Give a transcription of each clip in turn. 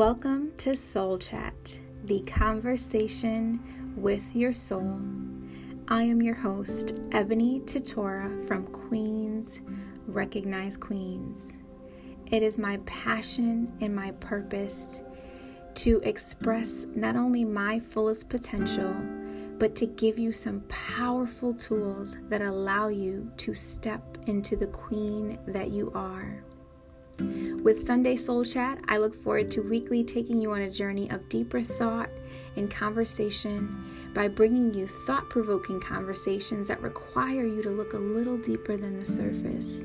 Welcome to Soul Chat, the conversation with your soul. I am your host, Ebony Titora from Queens Recognize Queens. It is my passion and my purpose to express not only my fullest potential, but to give you some powerful tools that allow you to step into the queen that you are. With Sunday Soul Chat, I look forward to weekly taking you on a journey of deeper thought and conversation by bringing you thought provoking conversations that require you to look a little deeper than the surface.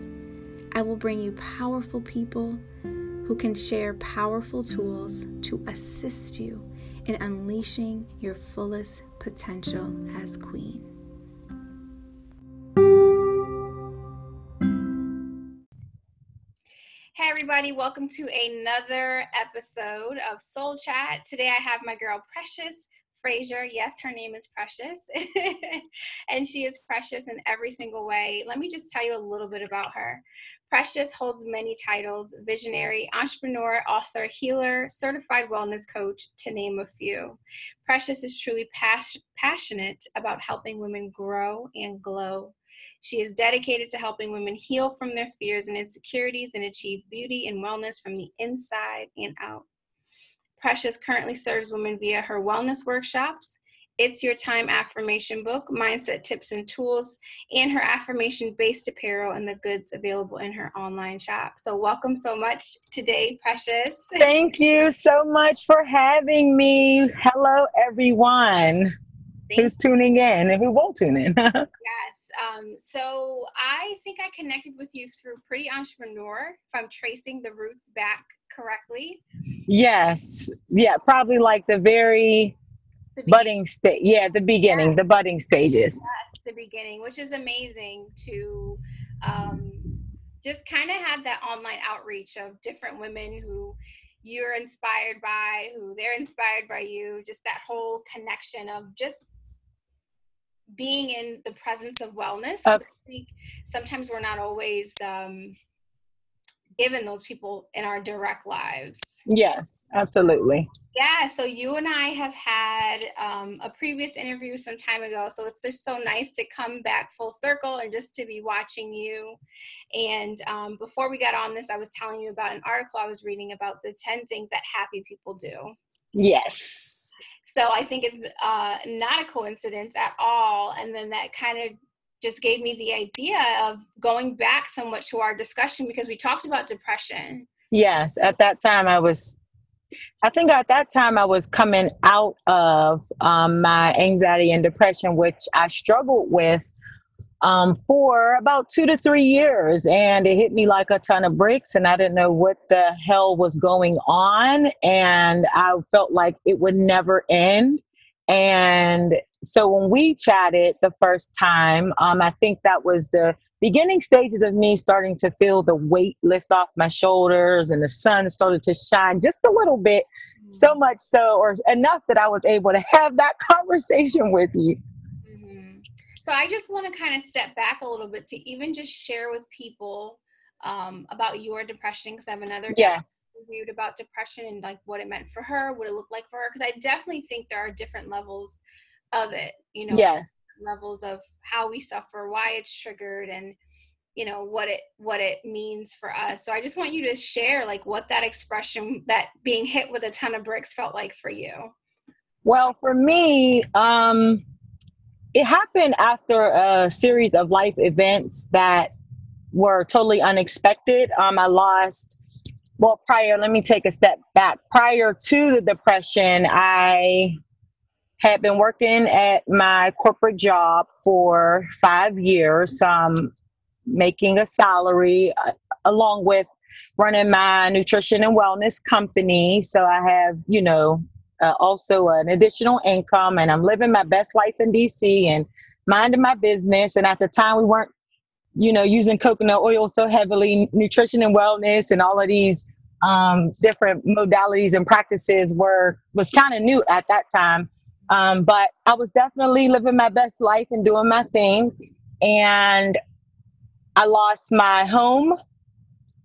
I will bring you powerful people who can share powerful tools to assist you in unleashing your fullest potential as queen. Everybody, welcome to another episode of Soul Chat. Today I have my girl Precious Frazier. Yes, her name is Precious, and she is precious in every single way. Let me just tell you a little bit about her. Precious holds many titles visionary, entrepreneur, author, healer, certified wellness coach, to name a few. Precious is truly pas- passionate about helping women grow and glow. She is dedicated to helping women heal from their fears and insecurities and achieve beauty and wellness from the inside and out. Precious currently serves women via her wellness workshops, It's Your Time affirmation book, mindset tips and tools, and her affirmation based apparel and the goods available in her online shop. So, welcome so much today, Precious. Thank you so much for having me. Hello, everyone Thank who's tuning in and who won't tune in. yes. Um, so I think I connected with you through Pretty Entrepreneur, if I'm tracing the roots back correctly. Yes. Yeah, probably like the very the budding stage. Yeah, the beginning, yes. the budding stages. Yes, the beginning, which is amazing to um, just kind of have that online outreach of different women who you're inspired by, who they're inspired by you, just that whole connection of just being in the presence of wellness. Uh, I think sometimes we're not always um, given those people in our direct lives. Yes, absolutely. Yeah, so you and I have had um, a previous interview some time ago, so it's just so nice to come back full circle and just to be watching you. And um, before we got on this, I was telling you about an article I was reading about the 10 things that happy people do. Yes. So I think it's uh, not a coincidence at all. And then that kind of just gave me the idea of going back somewhat to our discussion because we talked about depression. Yes, at that time I was, I think at that time I was coming out of um, my anxiety and depression, which I struggled with um, for about two to three years. And it hit me like a ton of bricks, and I didn't know what the hell was going on. And I felt like it would never end. And so when we chatted the first time, um, I think that was the beginning stages of me starting to feel the weight lift off my shoulders and the sun started to shine just a little bit, so much so, or enough that I was able to have that conversation with you. So I just want to kind of step back a little bit to even just share with people um, about your depression because I have another yes. reviewed about depression and like what it meant for her, what it looked like for her. Because I definitely think there are different levels of it, you know, yeah. levels of how we suffer, why it's triggered, and you know what it what it means for us. So I just want you to share like what that expression, that being hit with a ton of bricks, felt like for you. Well, for me, um, it happened after a series of life events that were totally unexpected. Um, I lost, well, prior, let me take a step back. Prior to the depression, I had been working at my corporate job for five years, um, making a salary uh, along with running my nutrition and wellness company. So I have, you know, uh, also an additional income and I'm living my best life in DC and minding my business. And at the time, we weren't you know, using coconut oil so heavily, nutrition and wellness, and all of these um, different modalities and practices were was kind of new at that time. Um, but I was definitely living my best life and doing my thing. And I lost my home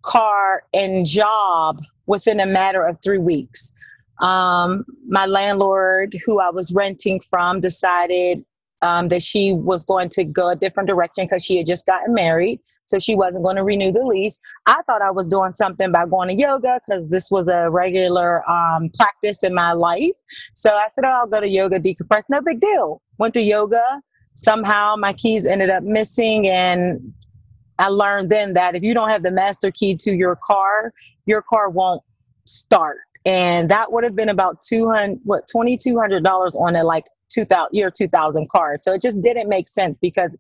car, and job within a matter of three weeks. Um, my landlord, who I was renting from, decided um, that she was going to go a different direction because she had just gotten married. So she wasn't going to renew the lease. I thought I was doing something by going to yoga because this was a regular um, practice in my life. So I said, Oh, I'll go to yoga, decompress. No big deal. Went to yoga. Somehow my keys ended up missing. And I learned then that if you don't have the master key to your car, your car won't start. And that would have been about 200, what, $2,200 on a like 2000 year 2000 car. So it just didn't make sense because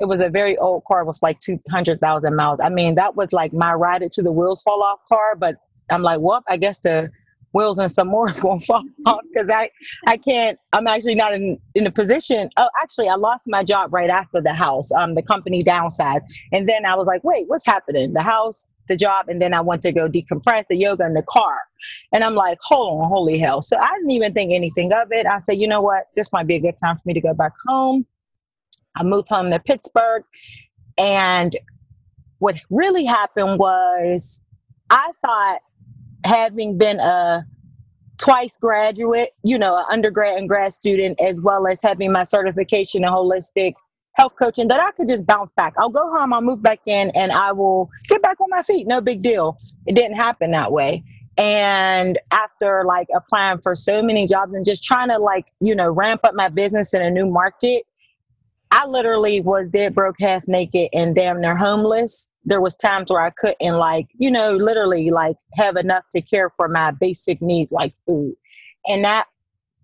it was a very old car with like 200,000 miles. I mean, that was like my ride it to the wheels fall off car, but I'm like, well, I guess the wheels and some more is going to fall off because I, I can't, I'm actually not in, in a position. Oh, actually, I lost my job right after the house. Um, the company downsized. And then I was like, wait, what's happening? The house, the job and then I went to go decompress the yoga in the car. And I'm like, hold on, holy hell. So I didn't even think anything of it. I said, you know what? This might be a good time for me to go back home. I moved home to Pittsburgh. And what really happened was I thought having been a twice graduate, you know, an undergrad and grad student, as well as having my certification in holistic health coaching that I could just bounce back. I'll go home, I'll move back in, and I will get back on my feet. No big deal. It didn't happen that way. And after like applying for so many jobs and just trying to like, you know, ramp up my business in a new market, I literally was dead broke, half naked, and damn near homeless. There was times where I couldn't like, you know, literally like have enough to care for my basic needs like food. And that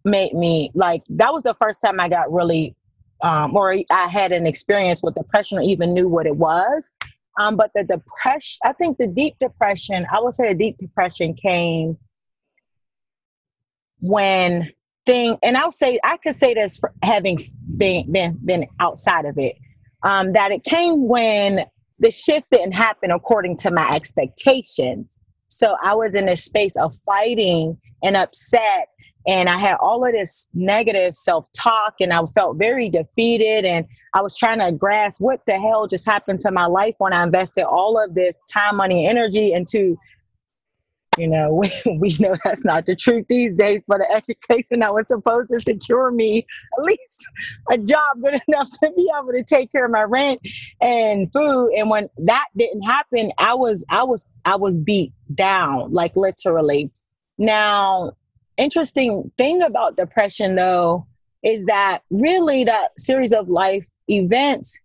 made me like that was the first time I got really um, or I had an experience with depression or even knew what it was. Um, but the depression, I think the deep depression, I would say the deep depression came when thing, and I'll say, I could say this for having been, been, been outside of it, um, that it came when the shift didn't happen according to my expectations. So I was in a space of fighting and upset and I had all of this negative self talk, and I felt very defeated. And I was trying to grasp what the hell just happened to my life when I invested all of this time, money, energy into you know, we, we know that's not the truth these days, but an education that was supposed to secure me at least a job good enough to be able to take care of my rent and food. And when that didn't happen, I was I was I was beat down, like literally. Now interesting thing about depression though is that really that series of life events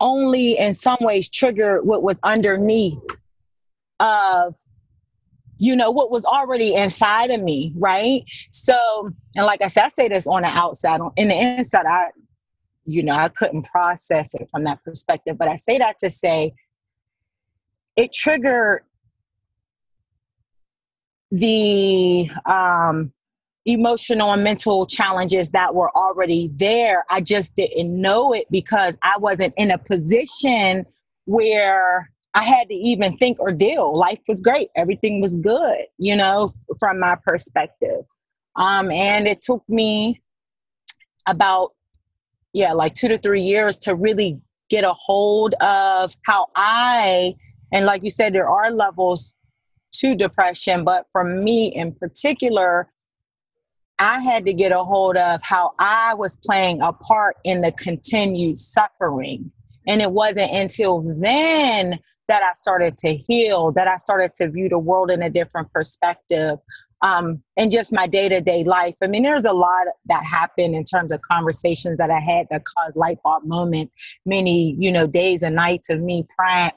only in some ways trigger what was underneath of you know what was already inside of me right? So and like i said i say this on the outside on in the inside i you know i couldn't process it from that perspective but i say that to say it triggered the um, emotional and mental challenges that were already there. I just didn't know it because I wasn't in a position where I had to even think or deal. Life was great, everything was good, you know, from my perspective. Um, and it took me about, yeah, like two to three years to really get a hold of how I, and like you said, there are levels to depression, but for me in particular, I had to get a hold of how I was playing a part in the continued suffering. And it wasn't until then that I started to heal, that I started to view the world in a different perspective. Um, and just my day to day life. I mean, there's a lot that happened in terms of conversations that I had that caused light bulb moments, many, you know, days and nights of me crying,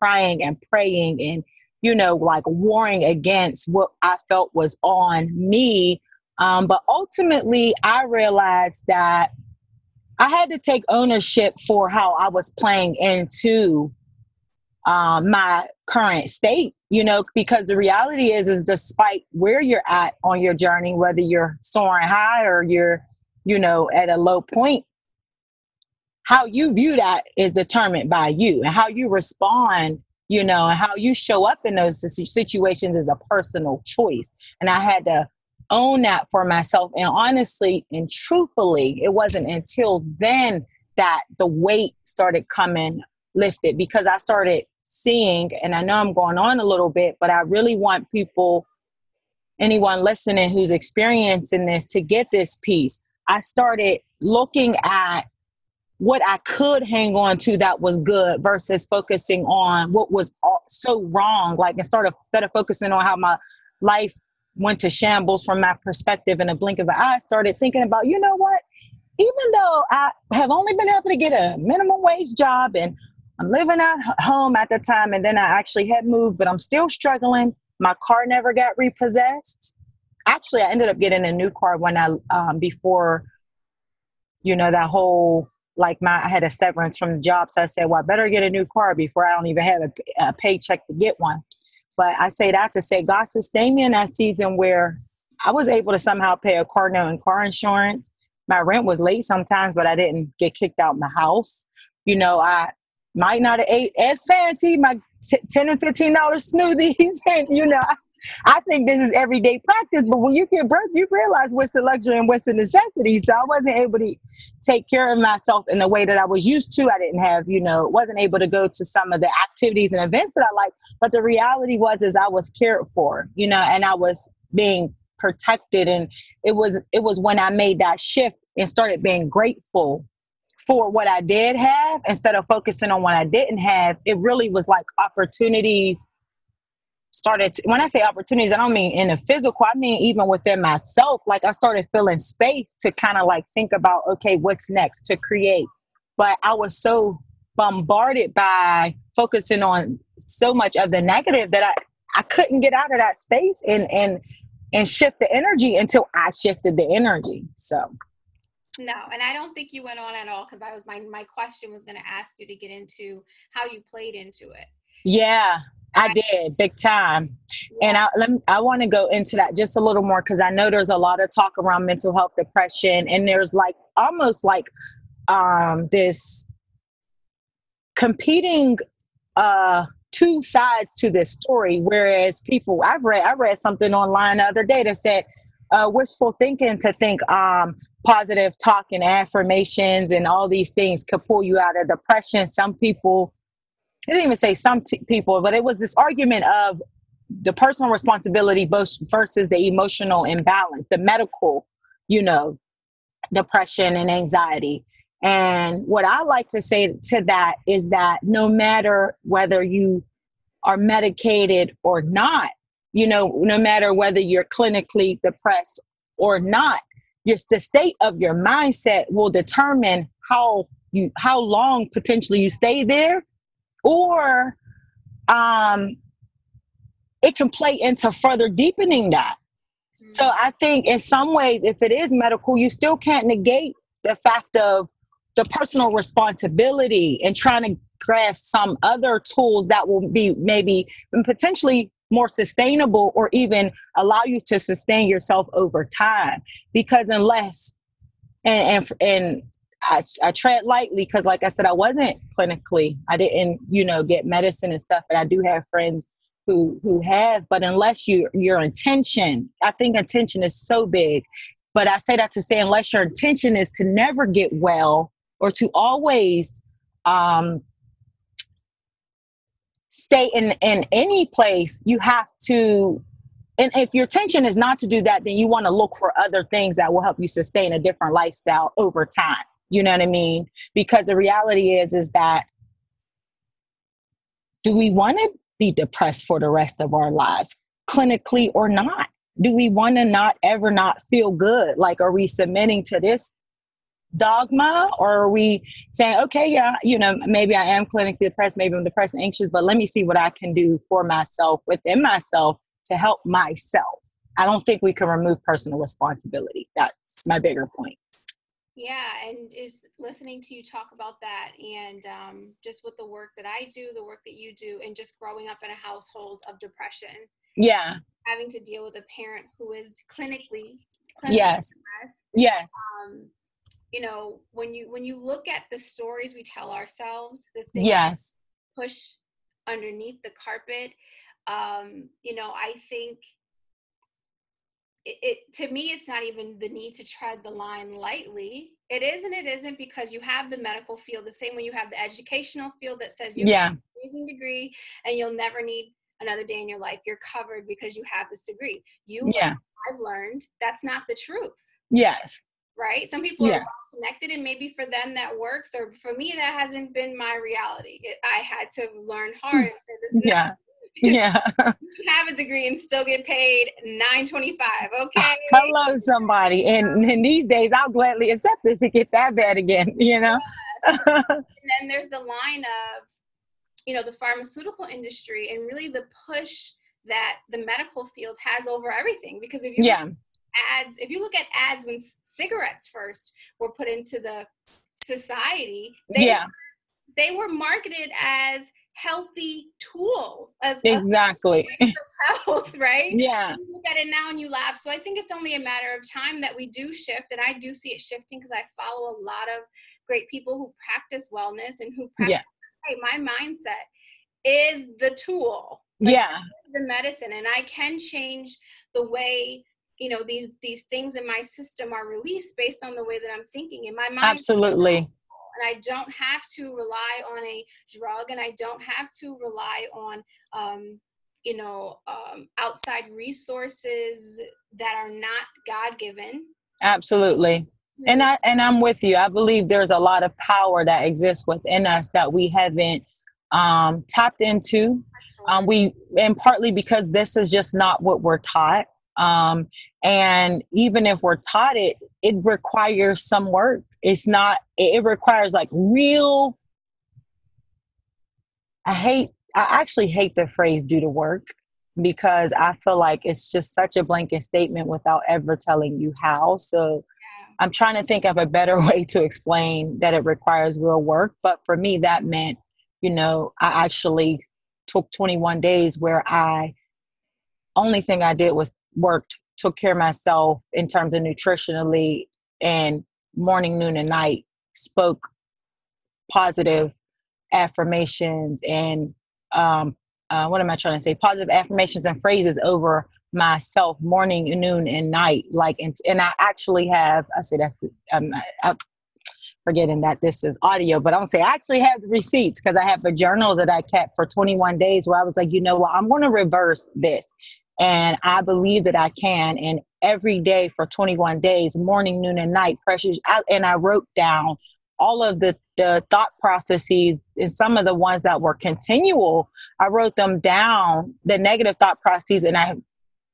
crying and praying and you know, like warring against what I felt was on me. Um, but ultimately, I realized that I had to take ownership for how I was playing into um, my current state, you know, because the reality is, is despite where you're at on your journey, whether you're soaring high or you're, you know, at a low point, how you view that is determined by you and how you respond you know, how you show up in those situations is a personal choice. And I had to own that for myself. And honestly and truthfully, it wasn't until then that the weight started coming lifted because I started seeing, and I know I'm going on a little bit, but I really want people, anyone listening who's experiencing this, to get this piece. I started looking at what I could hang on to that was good versus focusing on what was so wrong. Like instead of instead of focusing on how my life went to shambles from my perspective in a blink of an eye, I started thinking about, you know what? Even though I have only been able to get a minimum wage job and I'm living at home at the time, and then I actually had moved, but I'm still struggling. My car never got repossessed. Actually, I ended up getting a new car when I um, before, you know, that whole like my I had a severance from the job, so I said, well, I better get a new car before I don't even have a, a paycheck to get one. But I say that to say God sustained me in that season where I was able to somehow pay a car note and car insurance. My rent was late sometimes, but I didn't get kicked out my house. You know, I might not have ate as fancy my t- ten and fifteen dollars smoothies, and you know, I think this is everyday practice, but when you get broke, you realize what's the luxury and what's the necessity. So I wasn't able to take care of myself in the way that I was used to. I didn't have, you know, wasn't able to go to some of the activities and events that I like. But the reality was is I was cared for, you know, and I was being protected. And it was it was when I made that shift and started being grateful for what I did have instead of focusing on what I didn't have. It really was like opportunities started to, when i say opportunities i don't mean in the physical i mean even within myself. Like i started feeling space to kind of like think about okay what's next to create. But i was so bombarded by focusing on so much of the negative that i i couldn't get out of that space and and and shift the energy until i shifted the energy so. No, and I don't think you went on at all because I was my my question was going to ask you to get into how you played into it. Yeah, I did big time, yeah. and I let me, I want to go into that just a little more because I know there's a lot of talk around mental health, depression, and there's like almost like um, this competing uh, two sides to this story. Whereas people, I've read I read something online the other day that said uh, wishful thinking to think um, positive talk and affirmations and all these things could pull you out of depression. Some people I didn't even say some t- people, but it was this argument of the personal responsibility versus the emotional imbalance, the medical, you know, depression and anxiety. And what I like to say to that is that no matter whether you are medicated or not, you know, no matter whether you're clinically depressed or not, just the state of your mindset will determine how you how long potentially you stay there or um, it can play into further deepening that. Mm-hmm. So I think in some ways, if it is medical, you still can't negate the fact of the personal responsibility and trying to grasp some other tools that will be maybe potentially more sustainable or even allow you to sustain yourself over time because unless and and, and I, I tread lightly because like i said i wasn't clinically i didn't you know get medicine and stuff and i do have friends who who have but unless you your intention i think intention is so big but i say that to say unless your intention is to never get well or to always um stay in in any place you have to and if your intention is not to do that then you want to look for other things that will help you sustain a different lifestyle over time you know what I mean? Because the reality is, is that do we want to be depressed for the rest of our lives, clinically or not? Do we want to not ever not feel good? Like, are we submitting to this dogma or are we saying okay yeah you know maybe i am clinically depressed maybe i'm depressed and anxious but let me see what i can do for myself within myself to help myself i don't think we can remove personal responsibility that's my bigger point yeah, and is listening to you talk about that, and um, just with the work that I do, the work that you do, and just growing up in a household of depression. Yeah. Having to deal with a parent who is clinically. clinically yes. Depressed. Yes. Um, you know, when you when you look at the stories we tell ourselves, the things yes. push underneath the carpet. Um, you know, I think it, it, to me it's not even the need to tread the line lightly. It is and it isn't because you have the medical field the same way you have the educational field that says you yeah. have an amazing degree and you'll never need another day in your life. You're covered because you have this degree. You yeah. I've learned that's not the truth. Yes. Right? Some people yeah. are well connected and maybe for them that works or for me that hasn't been my reality. It, i had to learn hard. Hmm. Yeah yeah. have a degree and still get paid 925 okay. Hello somebody. And, um, and these days i'll gladly accept it if it get that bad again you know? Yes. and then there's the line of you know the pharmaceutical industry and really the push that the medical field has over everything. Because if you yeah. ads if you look at ads when cigarettes first were put into the society they, yeah. they were marketed as healthy tools as exactly. health right? Yeah. You look at it now and you laugh. So i think it's only a matter of time that we do shift and i do see it shifting because i follow a lot of great people who practice wellness and who practice yeah. hey, my mindset is the tool. Like, yeah. the medicine and i can change the way you know these these things in my system are released based on the way that i'm thinking. In my mind absolutely and I don't have to rely on a drug and I don't have to rely on um, you know um, outside resources that are not God given. Absolutely. And I and I'm with you. I believe there's a lot of power that exists within us that we haven't um, tapped into. Um, we and partly because this is just not what we're taught. Um, and even if we're taught it, it requires some work. It's not, it requires like real, I hate, I actually hate the phrase do the work because I feel like it's just such a blanket statement without ever telling you how. So I'm trying to think of a better way to explain that it requires real work. But for me, that meant, you know, I actually took 21 days where I, only thing I did was worked, took care of myself in terms of nutritionally and morning, noon, and night, spoke positive affirmations and um, uh, what am I trying to say? Positive affirmations and phrases over myself morning, noon, and night. Like, and, and I actually have, I say that's, I'm, I'm forgetting that this is audio, but I'll say I actually have the receipts because I have a journal that I kept for 21 days where I was like, you know what, I'm going to reverse this. And I believe that I can. And every day for 21 days, morning, noon, and night, pressures. I, and I wrote down all of the, the thought processes and some of the ones that were continual. I wrote them down, the negative thought processes, and I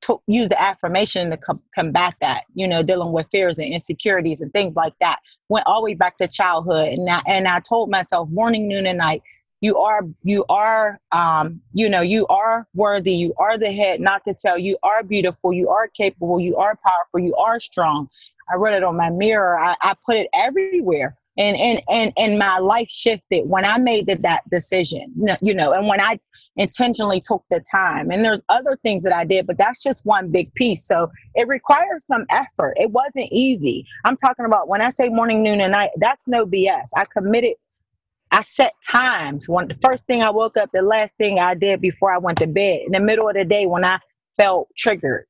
took use the affirmation to com- combat that. You know, dealing with fears and insecurities and things like that. Went all the way back to childhood, and I, and I told myself morning, noon, and night you are you are um you know you are worthy. You are the head not to tell. You are beautiful. You are capable. You are powerful. You are strong. I wrote it on my mirror. I, I put it everywhere. And and and and my life shifted when i made the, that decision you know and when i intentionally took the time. And there's other things that i did but that's just one big piece. So it requires some effort. It wasn't easy. I'm talking about when i say morning noon and night that's no bs i committed I set times. When the first thing I woke up, the last thing I did before I went to bed, in the middle of the day when I felt triggered,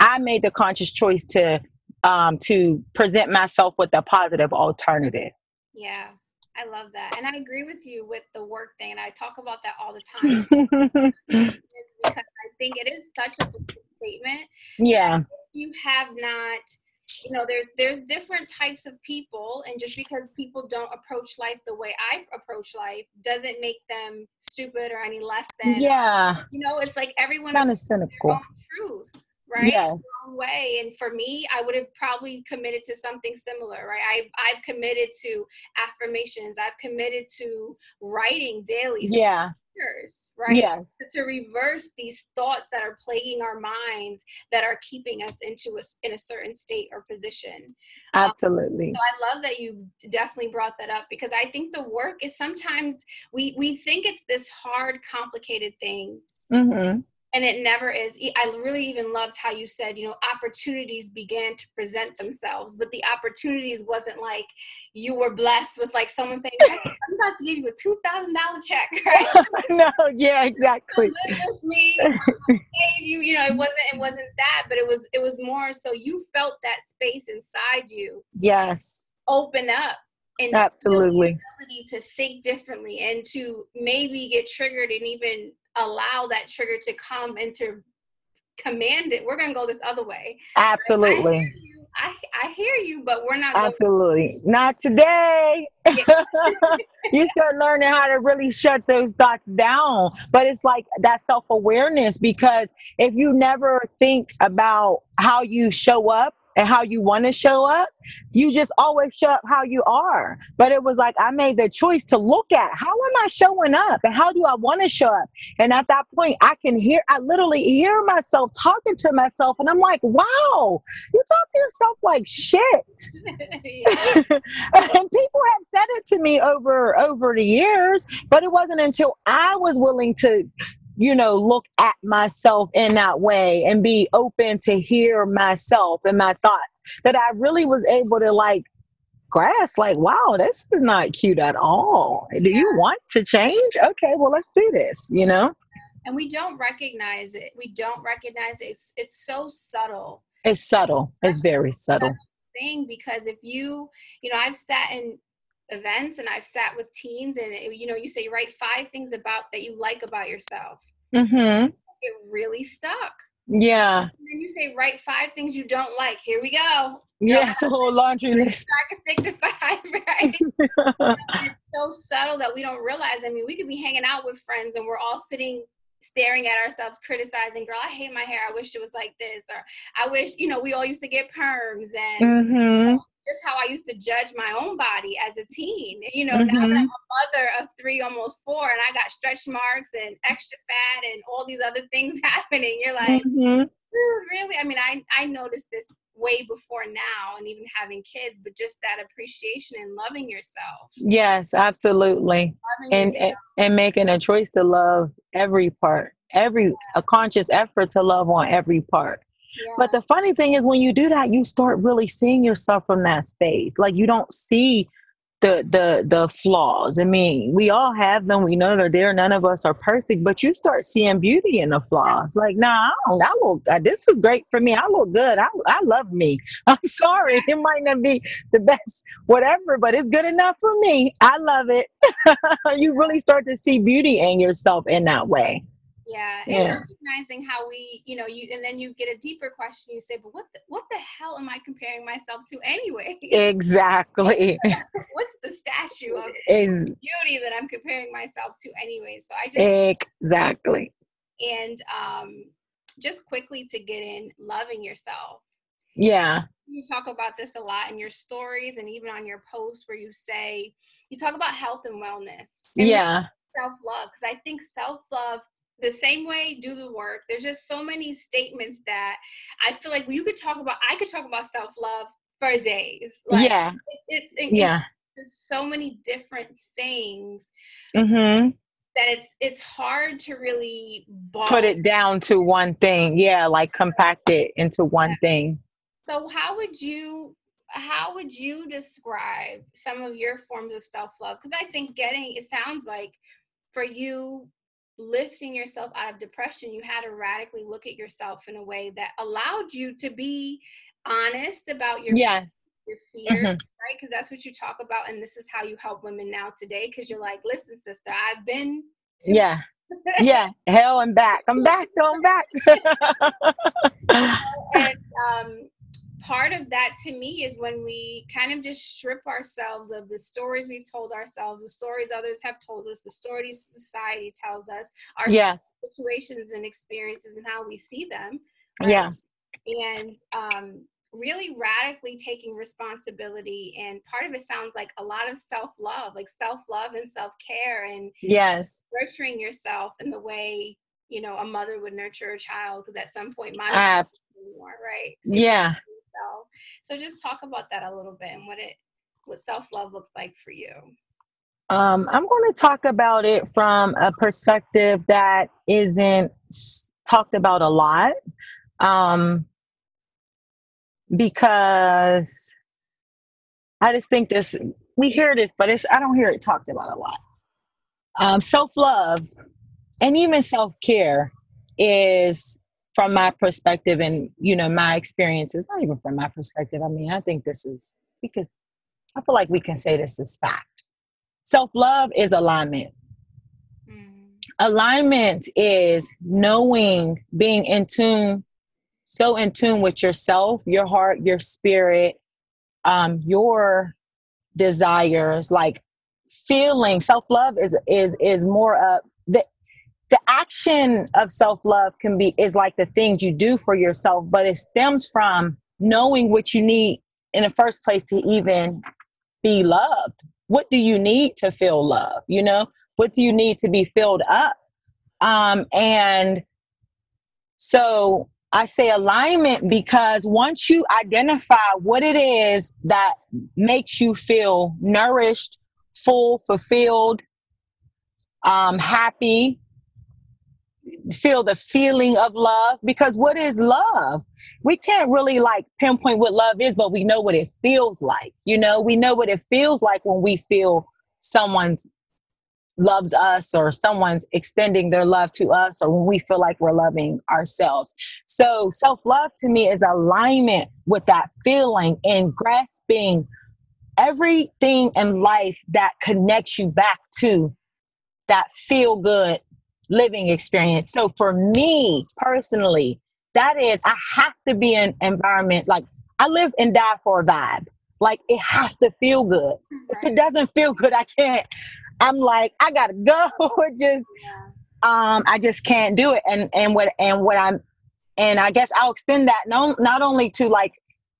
I made the conscious choice to um, to present myself with a positive alternative. Yeah, I love that, and I agree with you with the work thing, and I talk about that all the time because I think it is such a statement. Yeah, if you have not you know there's there's different types of people and just because people don't approach life the way i approach life doesn't make them stupid or any less than yeah. you know it's like everyone kind of cynical. truth right? Yeah. Way and for me i would have probably committed to something similar right? I've i've committed to affirmations. I've committed to writing daily. Yeah years, right? Yes. To, to, reverse these thoughts that are plaguing our minds that are keeping us into a, in a certain state or position. Absolutely. Um, so I love that you definitely brought that up because I think the work is sometimes we we think it's this hard, complicated thing. Mm-hmm. And it never is i really even loved how you said you know opportunities began to present themselves but the opportunities wasn't like you were blessed with like someone saying hey, i'm about to give you a $2000 check right? No yeah exactly. With me save you you know it wasn't it wasn't that but it was it was more so you felt that space inside you yes. open up and absolutely. ability to think differently and to maybe get triggered and even allow that trigger to come and to command it. We're gonna go this other way. Absolutely. I I, I hear you but we're not. Absolutely, going- not today. you start learning how to really shut those thoughts down. But it's like that self awareness because if you never think about how you show up and how you want to show up, you just always show up how you are. But it was like I made the choice to look at how am I showing up and how do I want to show up. And at that point, I can hear, I literally hear myself talking to myself, and I'm like, wow, you talk to yourself like shit. and people have said it to me over over the years, but it wasn't until I was willing to you know, look at myself in that way and be open to hear myself and my thoughts that I really was able to like grasp like wow this is not cute at all. Do you want to change? Okay well let's do this you know? And we don't recognize it. We don't recognize it. It's, it's so subtle. It's subtle. It's very subtle. thing because if you you know i've sat in events and I've sat with teens and you know you say write five things about that you like about yourself. Mm-hmm. It really stuck. Yeah. And then you say write five things you don't like. Here we go. Yes, a whole laundry list. I can stick to five, right? it's so subtle that we don't realize. I mean, we could be hanging out with friends and we're all sitting staring at ourselves, criticizing, girl, I hate my hair. I wish it was like this. Or I wish, you know, we all used to get perms and mm-hmm just how I used to judge my own body as a teen. You know, mm-hmm. now that I'm a mother of three, almost four, and I got stretch marks and extra fat and all these other things happening, you're like, mm-hmm. really? I mean, I, I noticed this way before now and even having kids, but just that appreciation and loving yourself. Yes, absolutely. and, and, and making a choice to love every part, every a conscious effort to love on every part. But the funny thing is, when you do that, you start really seeing yourself from that space. Like you don't see the the the flaws. I mean, we all have them. We know they're there. None of us are perfect, but you start seeing beauty in the flaws. Like, nah, I, don't, I look. Uh, this is great for me. I look good. I I love me. I'm sorry, it might not be the best, whatever, but it's good enough for me. I love it. you really start to see beauty in yourself in that way. Yeah, and yeah. recognizing how we, you know, you and then you get a deeper question. You say, "But what, the, what the hell am I comparing myself to anyway?" Exactly. What's the statue of Is, beauty that I'm comparing myself to anyway? So I just exactly. And um, just quickly to get in loving yourself. Yeah. You talk about this a lot in your stories and even on your posts where you say you talk about health and wellness. And yeah. Self love because I think self love the same way do the work. There's just so many statements that i feel like you could talk about i could talk about self-love for days. Like, yeah. it, it's yeah. it's so many different things mm-hmm. that it's it's hard to really put it down to one thing. Yeah like compact it into one yeah. thing. So how would you how would you describe some of your forms of self-love? Because i think getting it sounds like for you lifting yourself out of depression, you had to radically look at yourself in a way that allowed you to be honest about your yeah. your fear, mm-hmm. right? Because that's what you talk about, and this is how you help women now today. Because you're like, listen, sister, I've been. yeah. yeah, hell and back. I'm back. I'm back. and um, part of that to me is when we kind of just strip ourselves of the stories we've told ourselves, the stories others have told us, the stories society tells us, our yes. situations and experiences and how we see them. Right? Yeah. And um, really radically taking responsibility. And part of it sounds like a lot of self love, like self love and self care, and yes, nurturing yourself in the way you know a mother would nurture a child. Because at some point, my uh, anymore, right? So yeah yourself. So just talk about that a little bit and what it what self-love looks like for you. Um, I'm going to talk about it from a perspective that isn't talked about a lot um, because I just think this we hear this, but it's I don't hear it talked about a lot. Um, self love and even self care is from my perspective and you know my experiences not even from my perspective i mean i think this is because i feel like we can say this is fact self-love is alignment mm. alignment is knowing being in tune so in tune with yourself your heart your spirit um your desires like feeling self-love is is is more of the action of self-love can be is like the things you do for yourself but it stems from knowing what you need in the first place to even be loved. What do you need to feel love you know? What do you need to be filled up? Um and so i say alignment because once you identify what it is that makes you feel nourished full fulfilled um happy feel the feeling of love? Because what is love? We can't really like pinpoint what love is but we know what it feels like you know? We know what it feels like when we feel someone's loves us or someone's extending their love to us or when we feel like we're loving ourselves. So self-love to me is alignment with that feeling and grasping everything in life that connects you back to that feel good living experience. So for me personally, that is, I have to be in an environment like I live and die for a vibe. Like it has to feel good. Right. If it doesn't feel good, I can't. I'm like, I gotta go. or just um, I just can't do it. And and what and what I'm and I guess I'll extend that not not only to like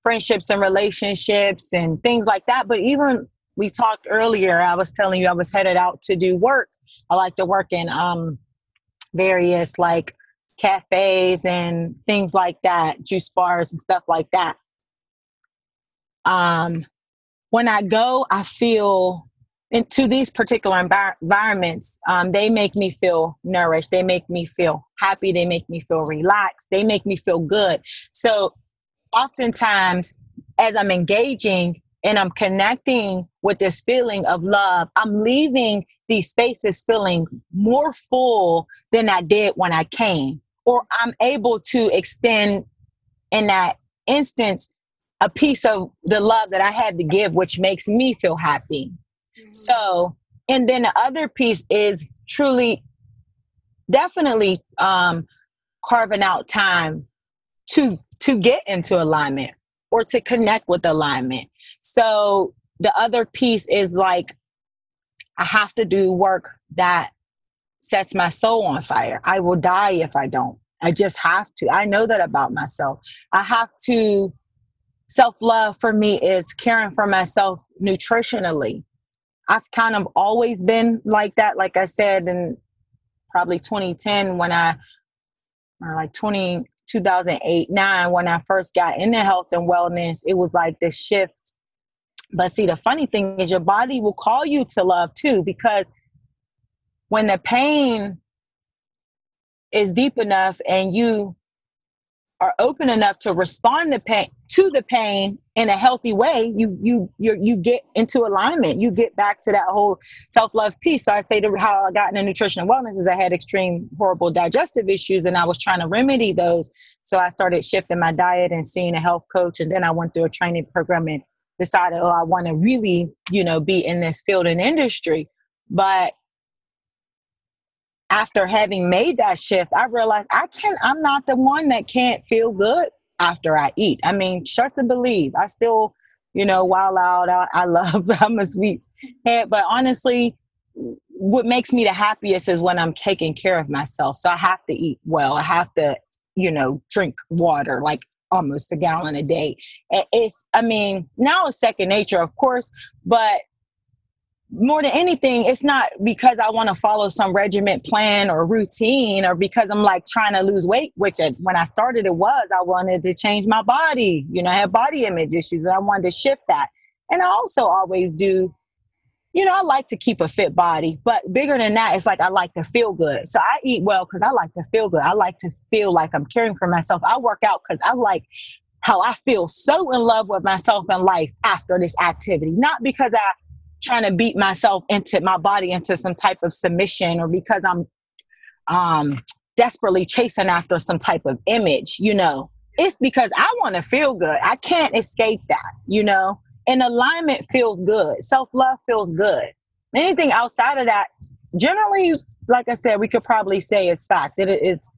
friendships and relationships and things like that, but even we talked earlier. I was telling you I was headed out to do work. I like to work in um various like cafes and things like that, juice bars and stuff like that. Um, when I go, I feel into these particular envir- environments, um, they make me feel nourished. They make me feel happy. They make me feel relaxed. They make me feel good. So, oftentimes, as I'm engaging and I'm connecting with this feeling of love, I'm leaving these spaces feeling more full than I did when I came. Or I'm able to extend in that instance a piece of the love that I had to give, which makes me feel happy. Mm-hmm. So, and then the other piece is truly, definitely um, carving out time to to get into alignment or to connect with alignment. So the other piece is like I have to do work that sets my soul on fire. I will die if I don't. I just have to. I know that about myself. I have to. Self love for me is caring for myself nutritionally. I've kind of always been like that. Like I said, in probably 2010, when I, or like 20, 2008, 9, when I first got into health and wellness, it was like this shift. But see, the funny thing is, your body will call you to love too, because when the pain is deep enough and you are open enough to respond to pain to the pain in a healthy way, you you you you get into alignment. You get back to that whole self love piece. So I say to how I got into nutrition and wellness is I had extreme horrible digestive issues and I was trying to remedy those. So I started shifting my diet and seeing a health coach, and then I went through a training program and decided, oh, I want to really, you know, be in this field and industry. But after having made that shift, I realized I can't, I'm not the one that can't feel good after I eat. I mean, trust and believe. I still, you know, wild out. I, I love, I'm a sweet head. But honestly, what makes me the happiest is when I'm taking care of myself. So I have to eat well. I have to, you know, drink water. Like almost a gallon a day. It's, I mean, now it's second nature, of course, but more than anything, it's not because I want to follow some regiment plan or routine or because I'm like trying to lose weight, which when I started it was, I wanted to change my body. You know, I have body image issues and I wanted to shift that. And I also always do, you know, I like to keep a fit body, but bigger than that, it's like I like to feel good. So I eat well because I like to feel good. I like to feel like I'm caring for myself. I work out because I like how I feel so in love with myself and life after this activity, not because I trying to beat myself into my body into some type of submission or because I'm um desperately chasing after some type of image, you know. It's because I want to feel good. I can't escape that, you know and alignment feels good. Self love feels good. Anything outside of that, generally, like I said, we could probably say is fact that it is.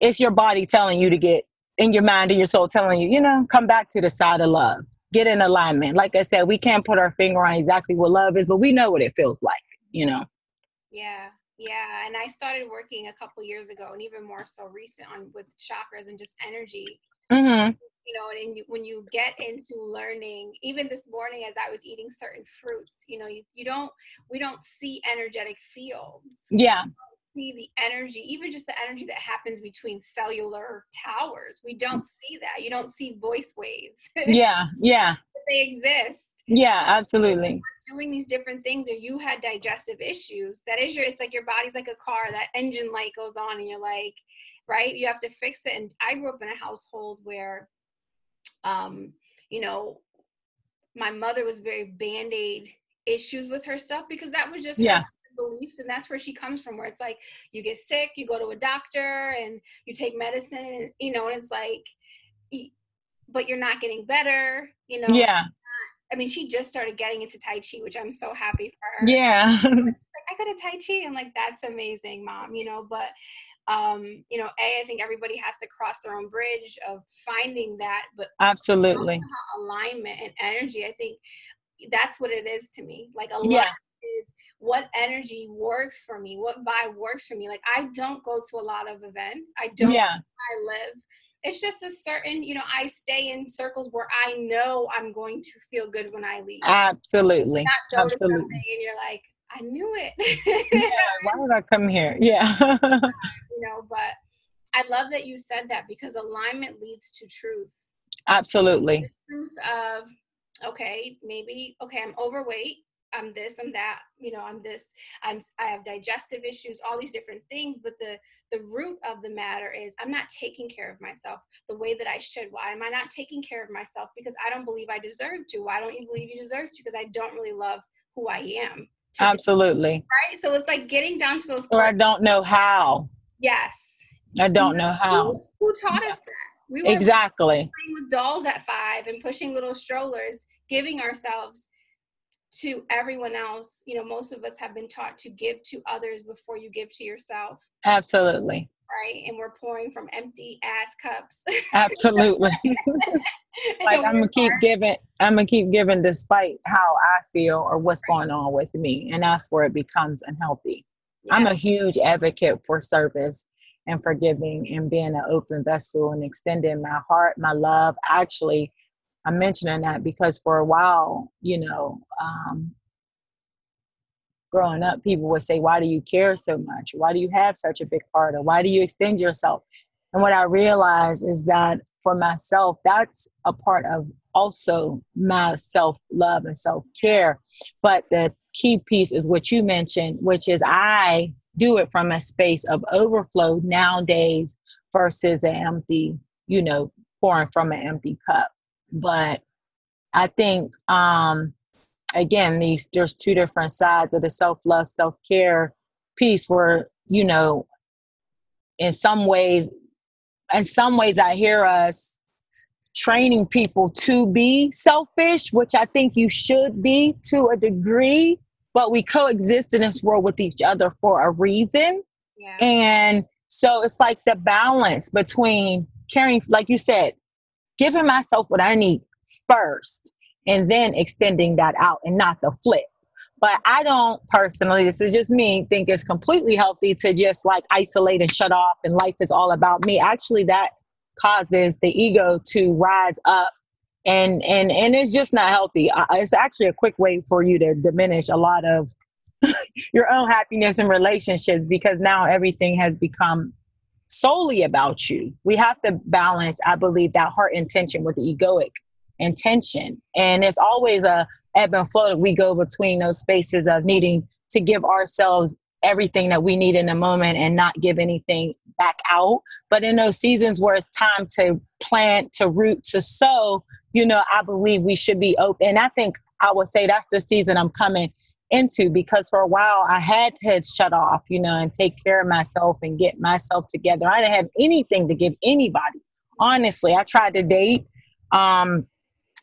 It's your body telling you to get in your mind and your soul telling you, you know, come back to the side of love, get in alignment. Like I said, we can't put our finger on exactly what love is, but we know what it feels like, you know. Yeah, yeah, and I started working a couple years ago, and even more so recent on with chakras and just energy. Mm-hmm you know and you, when you get into learning even this morning as i was eating certain fruits you know you, you don't we don't see energetic fields yeah see the energy even just the energy that happens between cellular towers. We don't see that. You don't see voice waves. Yeah yeah. They exist. Yeah absolutely. doing these different things or you had digestive issues that is your it's like your body's like a car that engine light goes on and you're like right? You have to fix it. And i grew up in a household where um, you know, my mother was very band-aid issues with her stuff because that was just yeah. Beliefs and that's where she comes from where it's like you get sick you go to a doctor and you take medicine and you know and it's like but you're not getting better you know yeah I mean, she just started getting into Tai Chi, which I'm so happy for her. Yeah. like, I got a Tai Chi. I'm like, that's amazing, mom, you know, but um, you know, a I think everybody has to cross their own bridge of finding that, but absolutely alignment and energy. I think that's what it is to me. Like a yeah. Is what energy works for me, what vibe works for me. Like I don't go to a lot of events. I don't. Yeah. I live. It's just a certain, you know, I stay in circles where I know I'm going to feel good when I leave. Absolutely. Absolutely. and you're like, I knew it. yeah, why would I come here? Yeah. you know, but I love that you said that because alignment leads to truth. Absolutely. The truth of, okay, maybe, okay, I'm overweight. I'm this, I'm that, you know, I'm this, I'm I have digestive issues, all these different things, but the the root of the matter is I'm not taking care of myself the way that I should. Why am I not taking care of myself? Because I don't believe I deserve to. Why don't you believe you deserve to? Because I don't really love who I am. Absolutely. Do, right? So it's like getting down to those Or I don't know how. Yes. I don't know how. Who, who taught us that? We were exactly playing with dolls at five and pushing little strollers, giving ourselves to everyone else. You know, most of us have been taught to give to others before you give to yourself. Absolutely. Right. And we're pouring from empty ass cups. Absolutely. like I'm gonna keep giving I'm gonna keep giving despite how I feel or what's going on with me. And that's where it becomes unhealthy. Yeah. I'm a huge advocate for service and forgiving and being an open vessel and extending my heart, my love. Actually, I'm mentioning that because for a while, you know, um, growing up, people would say, Why do you care so much? Why do you have such a big heart? Or why do you extend yourself? And what I realize is that for myself, that's a part of also my self love and self care. But the key piece is what you mentioned, which is I do it from a space of overflow nowadays versus an empty, you know, pouring from an empty cup. But I think um again these there's two different sides of the self-love, self-care piece where, you know, in some ways in some ways I hear us training people to be selfish, which I think you should be to a degree but we coexist in this world with each other for a reason. Yeah. And so it's like the balance between caring, like you said, giving myself what I need first and then extending that out and not the flip. But I don't personally, this is just me, think it's completely healthy to just like isolate and shut off and life is all about me. Actually, that causes the ego to rise up and and and it's just not healthy it's actually a quick way for you to diminish a lot of your own happiness in relationships because now everything has become solely about you we have to balance i believe that heart intention with the egoic intention and it's always a ebb and flow that we go between those spaces of needing to give ourselves everything that we need in the moment and not give anything back out. But in those seasons where it's time to plant, to root, to sow, you know, I believe we should be open. And I think I would say that's the season I'm coming into because for a while I had to shut off, you know, and take care of myself and get myself together. I didn't have anything to give anybody. Honestly, I tried to date um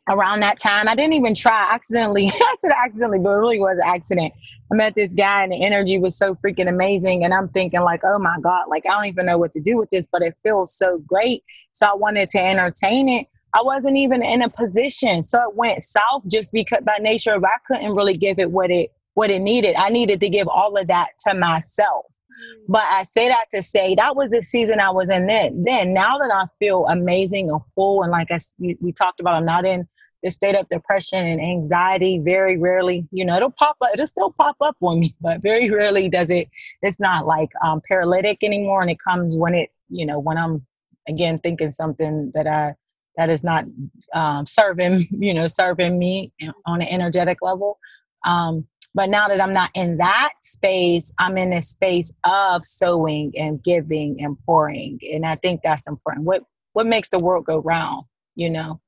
around that time. I didn't even try accidentally. I said accidentally, but it really was an accident. I met this guy and the energy was so freaking amazing. And I'm thinking like, oh my God, like I don't even know what to do with this, but it feels so great. So I wanted to entertain it. I wasn't even in a position. So it went south just because by nature of I couldn't really give it what it what it needed. I needed to give all of that to myself. Mm. But I say that to say that was the season I was in then. Then now that I feel amazing and full, and like I, we talked about, I'm not in the state of depression and anxiety. Very rarely, you know, it'll pop up. It'll still pop up on me, but very rarely does it. It's not like um, paralytic anymore, and it comes when it, you know, when I'm again thinking something that I that is not um, serving, you know, serving me on an energetic level. Um, but now that I'm not in that space, I'm in a space of sowing and giving and pouring, and I think that's important. What what makes the world go round, you know?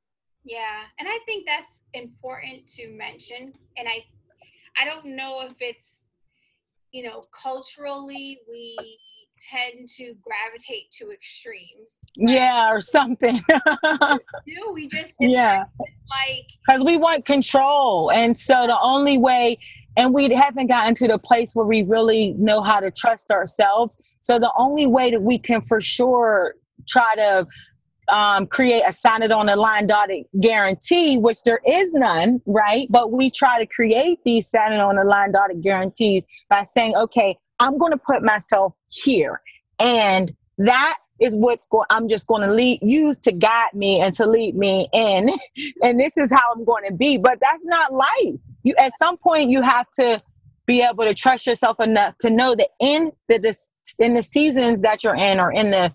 Yeah, and I think that's important to mention. And I, I don't know if it's, you know, culturally we tend to gravitate to extremes. Yeah, or something. do we just yeah like because we want control, and so the only way. And we haven't gotten to the place where we really know how to trust ourselves. So the only way that we can for sure try to um, create a signed on the line dotted guarantee, which there is none, right? But we try to create these signed on the line dotted guarantees by saying, okay, I'm going to put myself here. And that is what's going i'm just going to lead use to guide me and to lead me in. And this is how i'm going to be. But that's not life. You at some point you have to be able to trust yourself enough to know that in the in the seasons that you're in or in the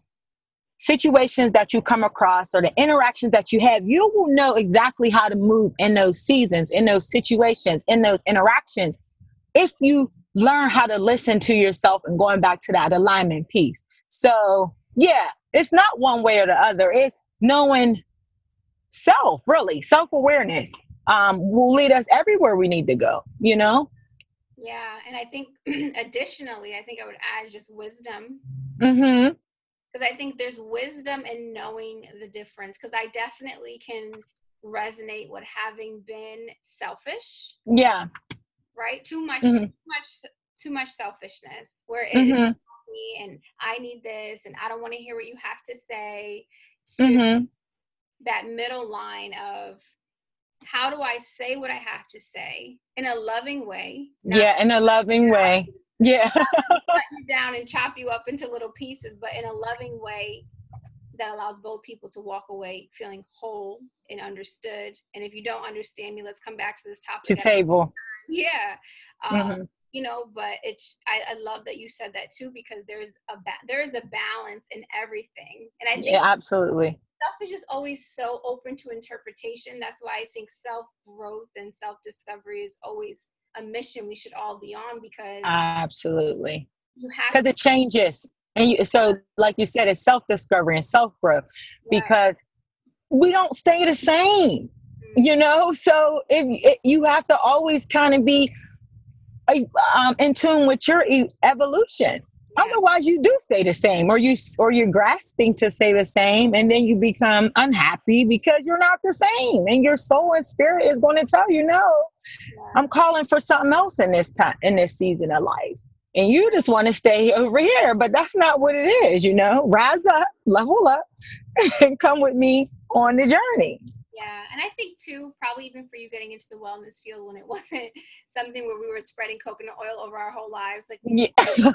situations that you come across or the interactions that you have you will know exactly how to move in those seasons in those situations in those interactions. If you learn how to listen to yourself and going back to that alignment piece. So, yeah, it's not one way or the other. It's knowing self, really. Self awareness um, will lead us everywhere we need to go, you know? Yeah. And I think additionally, I think I would add just wisdom. Mm-hmm. Because I think there's wisdom in knowing the difference. Because I definitely can resonate with having been selfish. Yeah right? Too much, mm-hmm. too much, too much selfishness. Where it mm-hmm. me and I need this, and I don't want to hear what you have to say. To mm-hmm. that middle line of how do I say what I have to say in a loving way? Yeah, in a loving way. Yeah. cut you down and chop you up into little pieces, but in a loving way that allows both people to walk away feeling whole and understood. And if you don't understand me, let's come back to this topic. To table. Yeah. Um, mm-hmm. You know, but it's I, I, love that you said that too because there's a ba- there is a balance in everything, and I think yeah, absolutely stuff is just always so open to interpretation. That's why I think self growth and self discovery is always a mission we should all be on because absolutely because it changes and you, so like you said it's self-discovery and self-growth yeah. because we don't stay the same. You know so if, if you have to always kind of be um, in tune with your evolution yeah. otherwise you do stay the same or you or you're grasping to stay the same and then you become unhappy because you're not the same and your soul and spirit is going to tell you no yeah. i'm calling for something else in this time in this season of life and you just want to stay over here but that's not what it is you know rise up level up and come with me on the journey yeah and i think too probably even for you getting into the wellness field when it wasn't something where we were spreading coconut oil over our whole lives like yeah.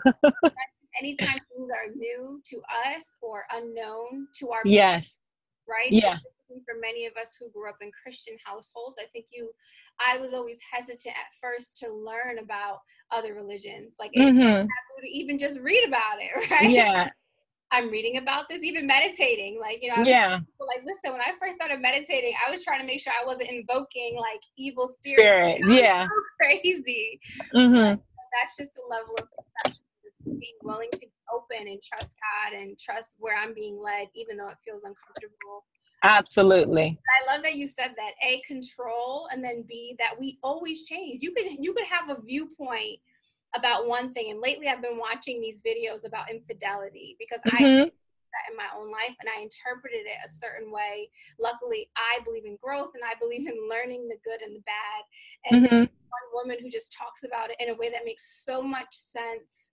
anytime things are new to us or unknown to our yes right yeah for many of us who grew up in christian households i think you i was always hesitant at first to learn about other religions. Like mm-hmm. to even just read about it, right? Yeah. I'm reading about this, even meditating. Like, you know, yeah. Like, listen, when I first started meditating, I was trying to make sure I wasn't invoking like evil spirits. Spirits, yeah. So crazy. Mm-hmm. That's just the level of perception. Being willing to be open and trust God and trust where I'm being led, even though it feels uncomfortable. Absolutely. I love that you said that. A control, and then B that we always change. You could you could have a viewpoint about one thing. And lately I've been watching these videos about infidelity because mm-hmm. I that in my own life and I interpreted it a certain way. Luckily, I believe in growth and I believe in learning the good and the bad. And mm-hmm. one woman who just talks about it in a way that makes so much sense.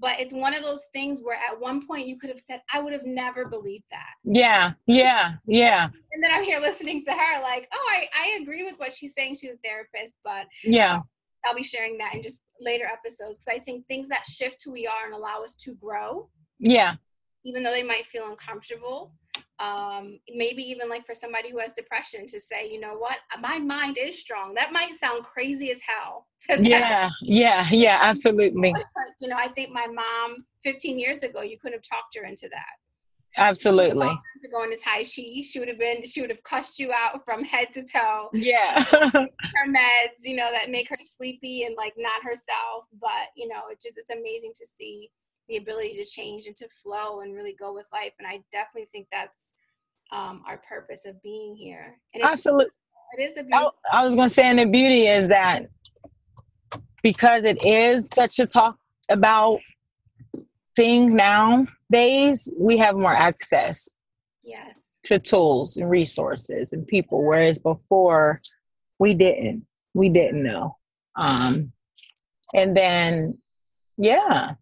But it's one of those things where at one point you could have said, I would have never believed that. Yeah, yeah, yeah. And then I'm here listening to her, like, oh, I, I agree with what she's saying. She's a therapist, but yeah, I'll be sharing that in just later episodes because I think things that shift who we are and allow us to grow. Yeah. Even though they might feel uncomfortable. Um, maybe even like for somebody who has depression to say, you know what, my mind is strong. That might sound crazy as hell. Yeah, yeah, yeah, absolutely. you know, I think my mom 15 years ago, you couldn't have talked her into that. Absolutely. To go into Tai Chi, she would have been, she would have cussed you out from head to toe. Yeah. her meds, you know, that make her sleepy and like not herself. But, you know, it just, it's amazing to see the ability to change and to flow and really go with life. And I definitely think that's um, our purpose of being here. And Absolutely. It is a beauty. I, I was going to say, and the beauty is that because it is such a talk about thing nowadays, we have more access. Yes. To tools and resources and people, whereas before we didn't. We didn't know. Um, and then, yeah.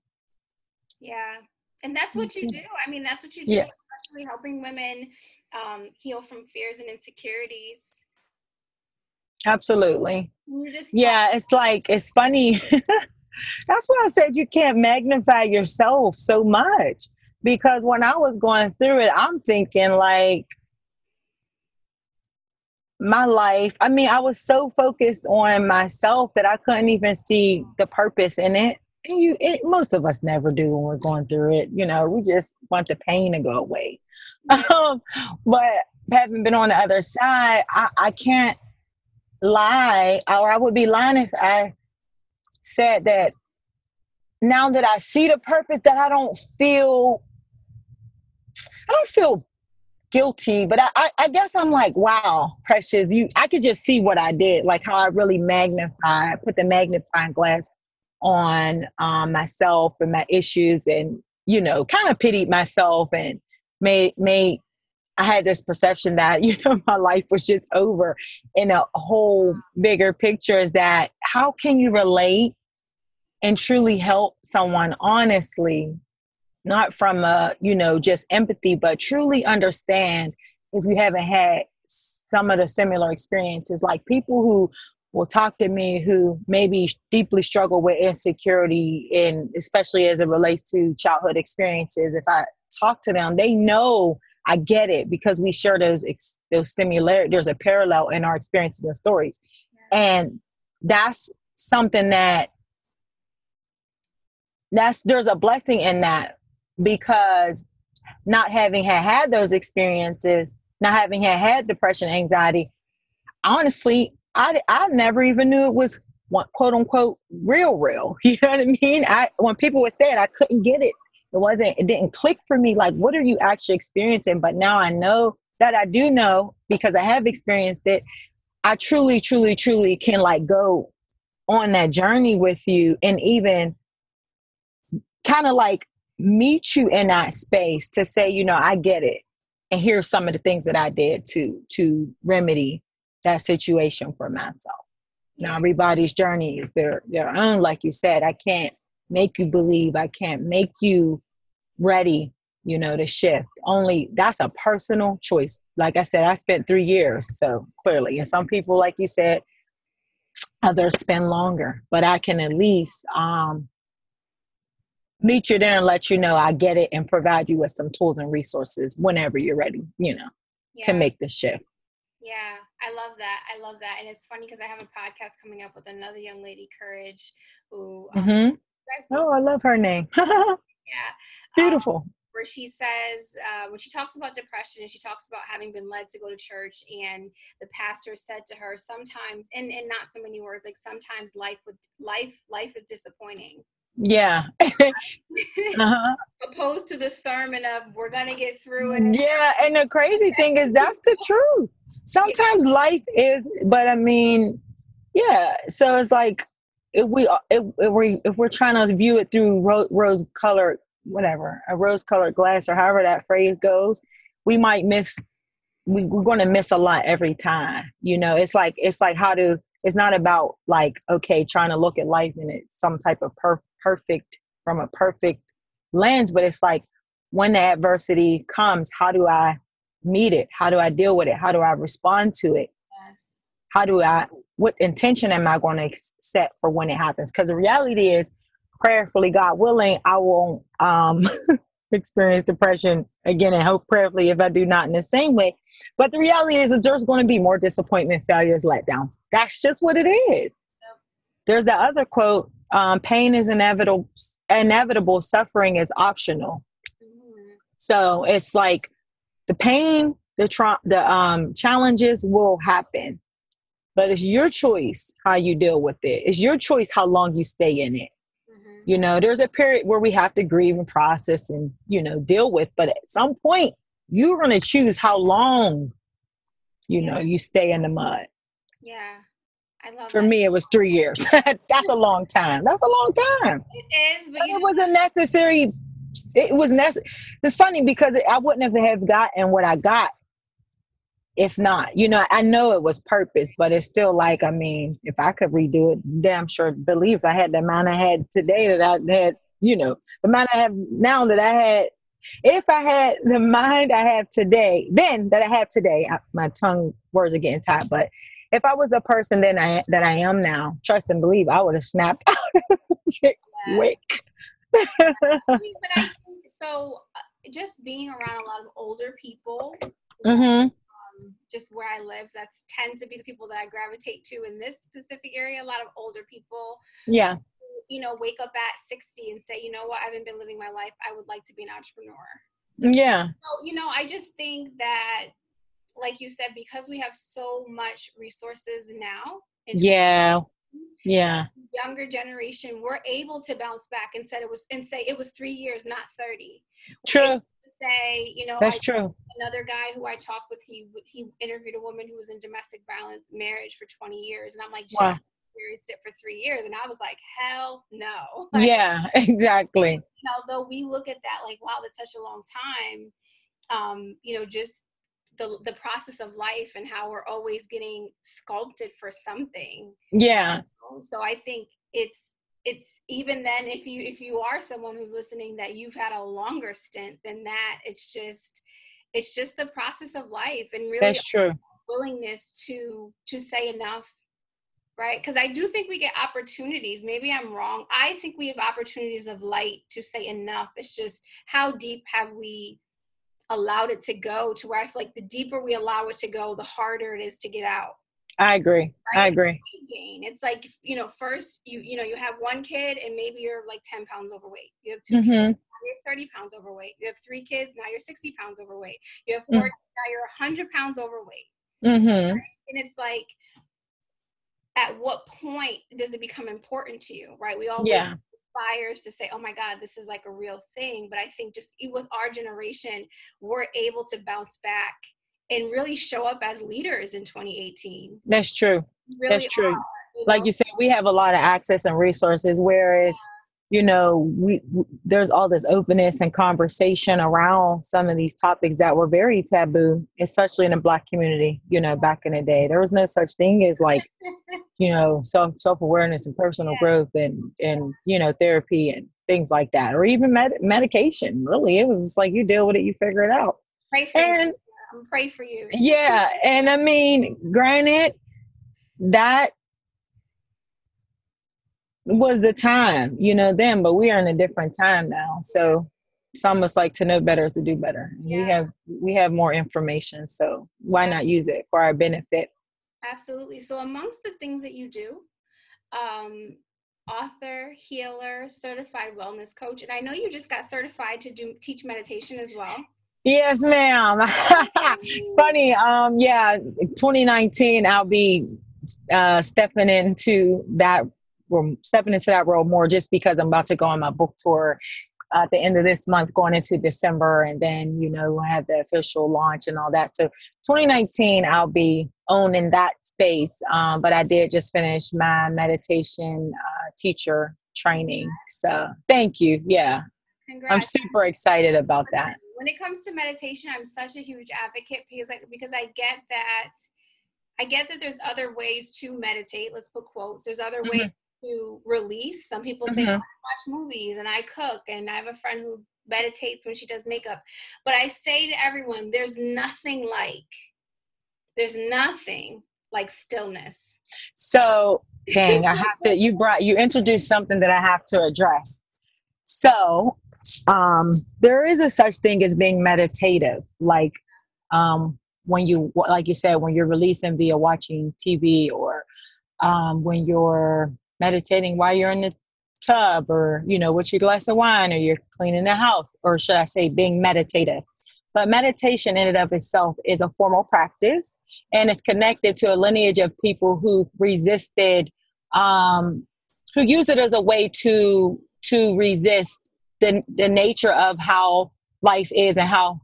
Yeah. And that's what you do. I mean, that's what you do, yeah. especially helping women um, heal from fears and insecurities. Absolutely. yeah, it's like, it's funny. That's why I said you can't magnify yourself so much. Because when I was going through it, I'm thinking like my life. I mean, I was so focused on myself that I couldn't even see the purpose in it. And you, it, most of us never do when we're going through it. You know, we just want the pain to go away. Um, but having been on the other side, I, I can't lie, or I would be lying if I said that now that I see the purpose, that I don't feel, I don't feel guilty, but I, I, I, guess I'm like, wow, precious. You, I could just see what I did, like how I really magnify, put the magnifying glass on um, myself and my issues, and you know, kind of pitied myself and made made. I had this perception that you know my life was just over. In a whole bigger picture, is that how can you relate and truly help someone honestly not from a you know just empathy but truly understand if you haven't had some of the similar experiences like people who will talk to me who maybe deeply struggle with insecurity and especially as it relates to childhood experiences if i talk to them they know i get it because we share those those similar there's a parallel in our experiences and stories. And that's something that that's there's a blessing in that because not having had had those experiences not having had had depression anxiety honestly i i never even knew it was quote unquote real real. You know what i mean? I when people would say it i couldn't get it it wasn't it didn't click for me like what are you actually experiencing but now i know that i do know because i have experienced it i truly truly truly can like go on that journey with you and even kind of like meet you in that space to say, you know, I get it. And here's some of the things that I did to to remedy that situation for myself. Now everybody's journey is their their own, like you said. I can't make you believe, I can't make you ready, you know, to shift. Only that's a personal choice. Like I said, I spent three years, so clearly. And some people, like you said, others spend longer. But I can at least um meet you there and let you know I get it and provide you with some tools and resources whenever you're ready, you know, yeah. to make the shift. Yeah, I love that. I love that. And it's funny because I have a podcast coming up with another young lady, Courage, who. Um, mm-hmm. Oh, I love her name. yeah. Beautiful. Um, where she says uh, when she talks about depression and she talks about having been led to go to church and the pastor said to her sometimes and, and not so many words like sometimes life with life life is disappointing yeah uh-huh. opposed to the sermon of we're gonna get through it yeah and the crazy thing is that's the truth sometimes life is but i mean yeah so it's like if we uh, if, if we if we're trying to view it through ro- rose colored whatever a rose colored glass or however that phrase goes we might miss we, we're going to miss a lot every time you know? It's like it's like how to it's not about like okay trying to look at life in it some type of per- perfect from a perfect lens but it's like when the adversity comes how do i meet it? How do i deal with it? How do i respond to it? Yes. how do i what intention am I going to set for when it happens? Because the reality is, prayerfully, God willing, I won't um, experience depression again and hope prayerfully if I do not in the same way. But the reality is, is there's going to be more disappointment, failures, letdowns. That's just what it is. There's the other quote um, pain is inevitable, inevitable, suffering is optional. So it's like the pain, the, tra- the um, challenges will happen but it's your choice how you deal with it. It's your choice how long you stay in it. Mm-hmm. You know, there's a period where we have to grieve and process and, you know, deal with, but at some point, you're going to choose how long, you yeah. know, you stay in the mud. Yeah. I love For that. me, it was three years. That's a long time. That's a long time. It is, but, but it was a necessary. It was necessary. It's funny because I wouldn't have, have gotten what I got if not you know i know it was purpose but it's still like i mean if i could redo it damn sure believe i had the amount i had today that i had you know the amount i have now that i had if i had the mind i have today then that i have today I, my tongue words are getting tight but if i was the person then i that i am now trust and believe i would have snapped out quick. So uh, just being around a lot of older people mm-hmm just where I live, that's tends to be the people that I gravitate to in this specific area. A lot of older people. Yeah. you know, wake up at 60 and say, you know what, I haven't been living my life. I would like to be an entrepreneur. Yeah. So, you know, I just think that, like you said, because we have so much resources now. Yeah. Yeah. Younger generation, we're able to bounce back and said it was and say it was three years, not 30. True say, you know, that's I, true. Another guy who I talked with, he he interviewed a woman who was in domestic violence marriage for 20 years, and I'm like, wow. experienced it for three years, and I was like, hell no. Like, yeah, exactly. You know, although we look at that like, wow, that's such a long time. Um, you know, just the the process of life and how we're always getting sculpted for something. Yeah. So I think it's it's even then if you if you are someone who's listening that you've had a longer stint than that it's just it's just the process of life and really that's true. willingness to to say enough right? Because i do think we get opportunities. Maybe i'm wrong. I think we have opportunities of light to say enough. It's just how deep have we allowed it to go to where i feel like the deeper we allow it to go the harder it is to get out I agree. Right? I agree. Gain. It's like you know, first you you know you have one kid and maybe you're like ten pounds overweight. You have 2 mm-hmm. kids, you're thirty pounds overweight. You have three kids, now you're sixty pounds overweight. You have 4 mm-hmm. now you're hundred pounds overweight. Mm-hmm. Right? And it's like, at what point does it become important to you? Right? We all yeah. aspires to say, "Oh my God, this is like a real thing." But I think just with our generation, we're able to bounce back and really show up as leaders in 2018. That's true. Really That's true. Are, you know? Like you said, we have a lot of access and resources, whereas you know we, there's all this openness and conversation around some of these topics that were very taboo especially in the black community you know back in the day there was no such thing as like you know self self-awareness and personal yeah. growth and and you know therapy and things like that or even med- medication really it was just like you deal with it you figure it out right and and pray for you. Yeah, and I mean, granted, that was the time, you know, then, but we are in a different time now. So it's almost like to know better is to do better. Yeah. We have we have more information, so why not use it for our benefit? Absolutely. So amongst the things that you do, um, author, healer, certified wellness coach, and I know you just got certified to do teach meditation as well. Yes, ma'am. Funny. Um, yeah, 2019, I'll be uh, stepping into that, stepping into that role more just because I'm about to go on my book tour at the end of this month going into December and then you know have the official launch and all that. So 2019 I'll be owning that space. Um, but I did just finish my meditation uh, teacher training. So thank you. Yeah. Congrats. I'm super excited about that. When it comes to meditation, I'm such a huge advocate because like because I get that I get that there's other ways to meditate. Let's put quotes. There's other mm-hmm. ways to release. Some people say mm-hmm. I watch movies and I cook, and I have a friend who meditates when she does makeup. But I say to everyone, there's nothing like there's nothing like stillness. So, dang, I have to. You brought you introduced something that I have to address. So, um, there is a such thing as being meditative, like um, when you, like you said, when you're releasing via watching TV or um, when you're meditating while you're in the tub or you know with your glass of wine or you're cleaning the house or should i say being meditative. But meditation in and of itself is a formal practice and it's connected to a lineage of people who resisted um, who use it as a way to to resist the, the nature of how life is and how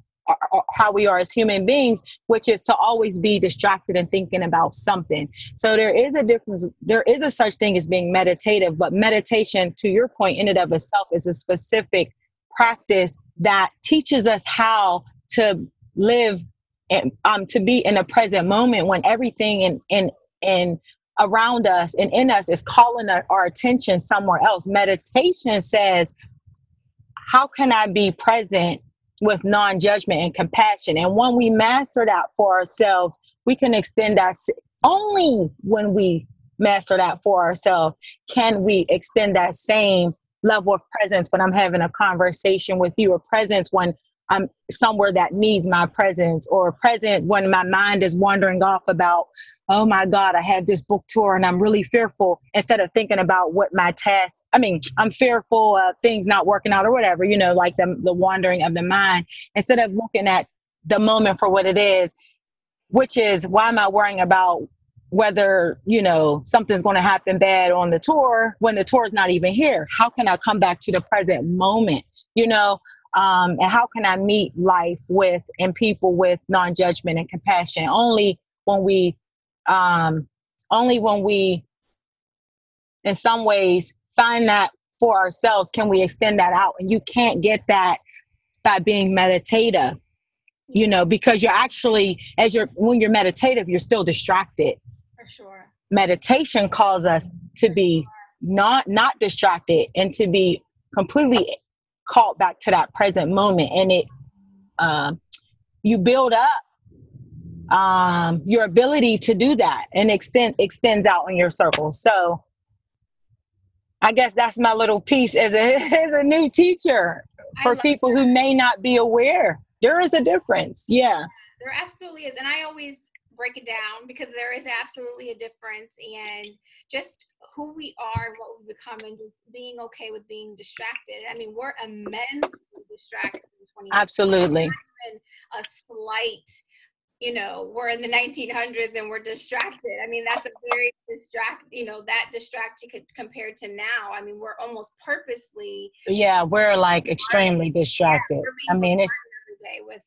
how we are as human beings, which is to always be distracted and thinking about something. So there is a difference. There is a such thing as being meditative, but meditation, to your point, in and of itself, is a specific practice that teaches us how to live and um, to be in a present moment when everything in in in around us and in us is calling our attention somewhere else. Meditation says, "How can I be present with non judgment and compassion. And when we master that for ourselves, we can extend that only when we master that for ourselves can we extend that same level of presence when I'm having a conversation with you, or presence when I'm somewhere that needs my presence, or present when my mind is wandering off about, oh my God, I have this book tour and I'm really fearful, instead of thinking about what my task, I mean, I'm fearful of things not working out or whatever, you know, like the, the wandering of the mind, instead of looking at the moment for what it is, which is why am I worrying about whether you know something's going to happen bad on the tour when the tour is not even here? How can i come back to the present moment? You know um, and how can I meet life with and people with non-judgment and compassion? Only when we, um, only when we, in some ways, find that for ourselves can we extend that out. And you can't get that by being meditative, you know, because you're actually as you're when you're meditative, you're still distracted. For sure. Meditation calls us to be not not distracted and to be completely called back to that present moment. And it um, you build up um, your ability to do that and extend extends out in your circle. So i guess that's my little piece as a as a new teacher for people that. who may not be aware. There is a difference. Yeah. There absolutely is. And i always break it down because there is absolutely a difference and just who we are and what we become and just being okay with being distracted. I mean, we're immensely distracted in Absolutely. A slight, you know, we're in the 1900s and we're distracted. I mean, that's a very distract, you know, that distraction compared to now. I mean, we're almost purposely. Yeah, we're like extremely distracted. Yeah, I mean, it's every day with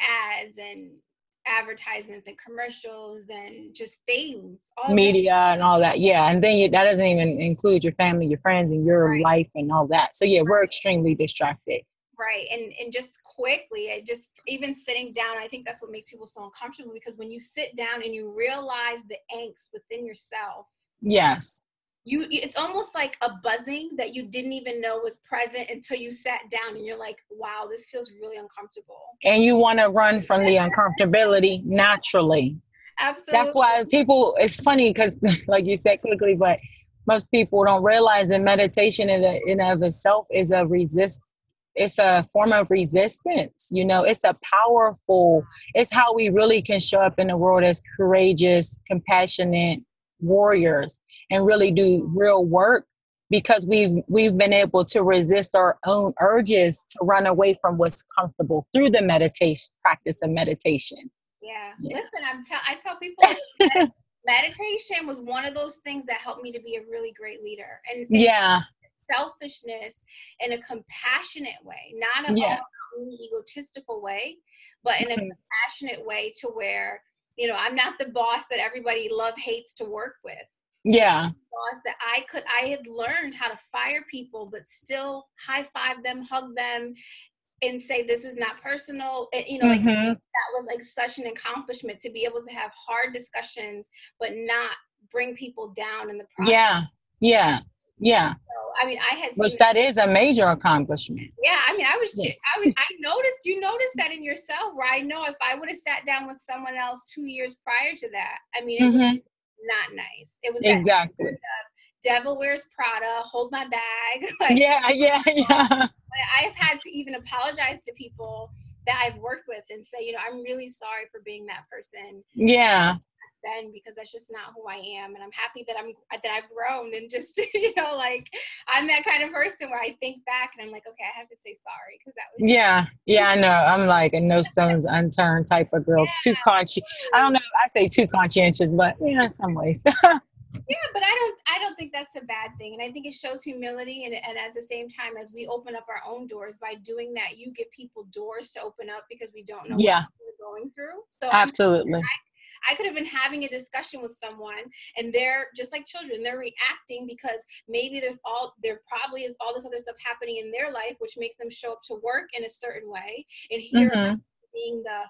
ads and advertisements and commercials and just things media that. and all that yeah and then you, that doesn't even include your family your friends and your right. life and all that so yeah we're extremely distracted right and and just quickly it just even sitting down i think that's what makes people so uncomfortable because when you sit down and you realize the angst within yourself yes you it's almost like a buzzing that you didn't even know was present until you sat down and you're like wow this feels really uncomfortable. And you want to run from the uncomfortability naturally. Absolutely that's why people it's funny because like you said quickly but most people don't realize that meditation in, a, in of itself is a resist it's a form of resistance you know? It's a powerful it's how we really can show up in the world as courageous compassionate warriors and really do real work because we've we've been able to resist our own urges to run away from what's comfortable through the meditation practice of meditation. Yeah. yeah. Listen, I'm tell I tell people meditation was one of those things that helped me to be a really great leader. And, and yeah. Selfishness in a compassionate way, not a yeah. egotistical way, but in a mm-hmm. compassionate way to where you know i'm not the boss that everybody love hates to work with. Yeah. Boss that i could i had learned how to fire people but still high five them hug them and say this is not personal. And, you know mm-hmm. that was like such an accomplishment to be able to have hard discussions but not bring people down in the process. Yeah. Yeah yeah. So, I mean, I had which that is a major accomplishment. Yeah, I mean, I was, yeah. I mean, I noticed you noticed that in yourself. Where I know if I would have sat down with someone else two years prior to that, I mean, it mm-hmm. was not nice. It was exactly. Devil wears Prada. Hold my bag. like, yeah, yeah, yeah. I've had to even apologize to people that I've worked with and say, you know, I'm really sorry for being that person. Yeah then because that's just not who I am. And I'm happy that I'm that I've grown and just you know like I'm that kind of person where I think back and I'm like, okay, I have to say sorry because that was yeah yeah I know I'm like a no stones unturned type of girl. Yeah. Too conscious. I don't know. I say too conscientious, but yeah, in some ways. yeah but i don't i don't think that's a bad thing and i think it shows humility and, and at the same time as we open up our own doors by doing that you give people doors to open up because we don't know yeah. what we're going through so absolutely I, I could have been having a discussion with someone and they're just like children, they're reacting because maybe there's all there probably is all this other stuff happening in their life which makes them show up to work in a certain way. And here mm-hmm. being the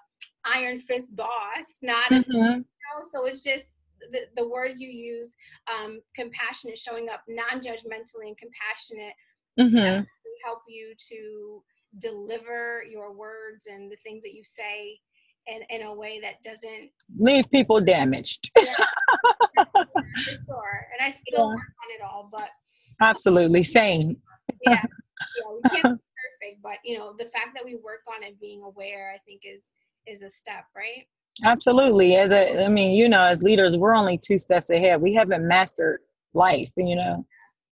iron fist boss, not mm-hmm. as you know, so it's just the, the words you use, um, compassionate, showing up non-judgmentally and compassionate mm-hmm. help you to deliver your words and the things that you say in, in a way that doesn't leave people damaged. yeah, sure. And I still yeah. work on it all, but absolutely same. yeah, yeah, we can't be perfect, but you know, the fact that we work on it, being aware, I think is is a step, right? Absolutely. As a, I mean, you know, as leaders, we're only two steps ahead. We haven't mastered life, you know,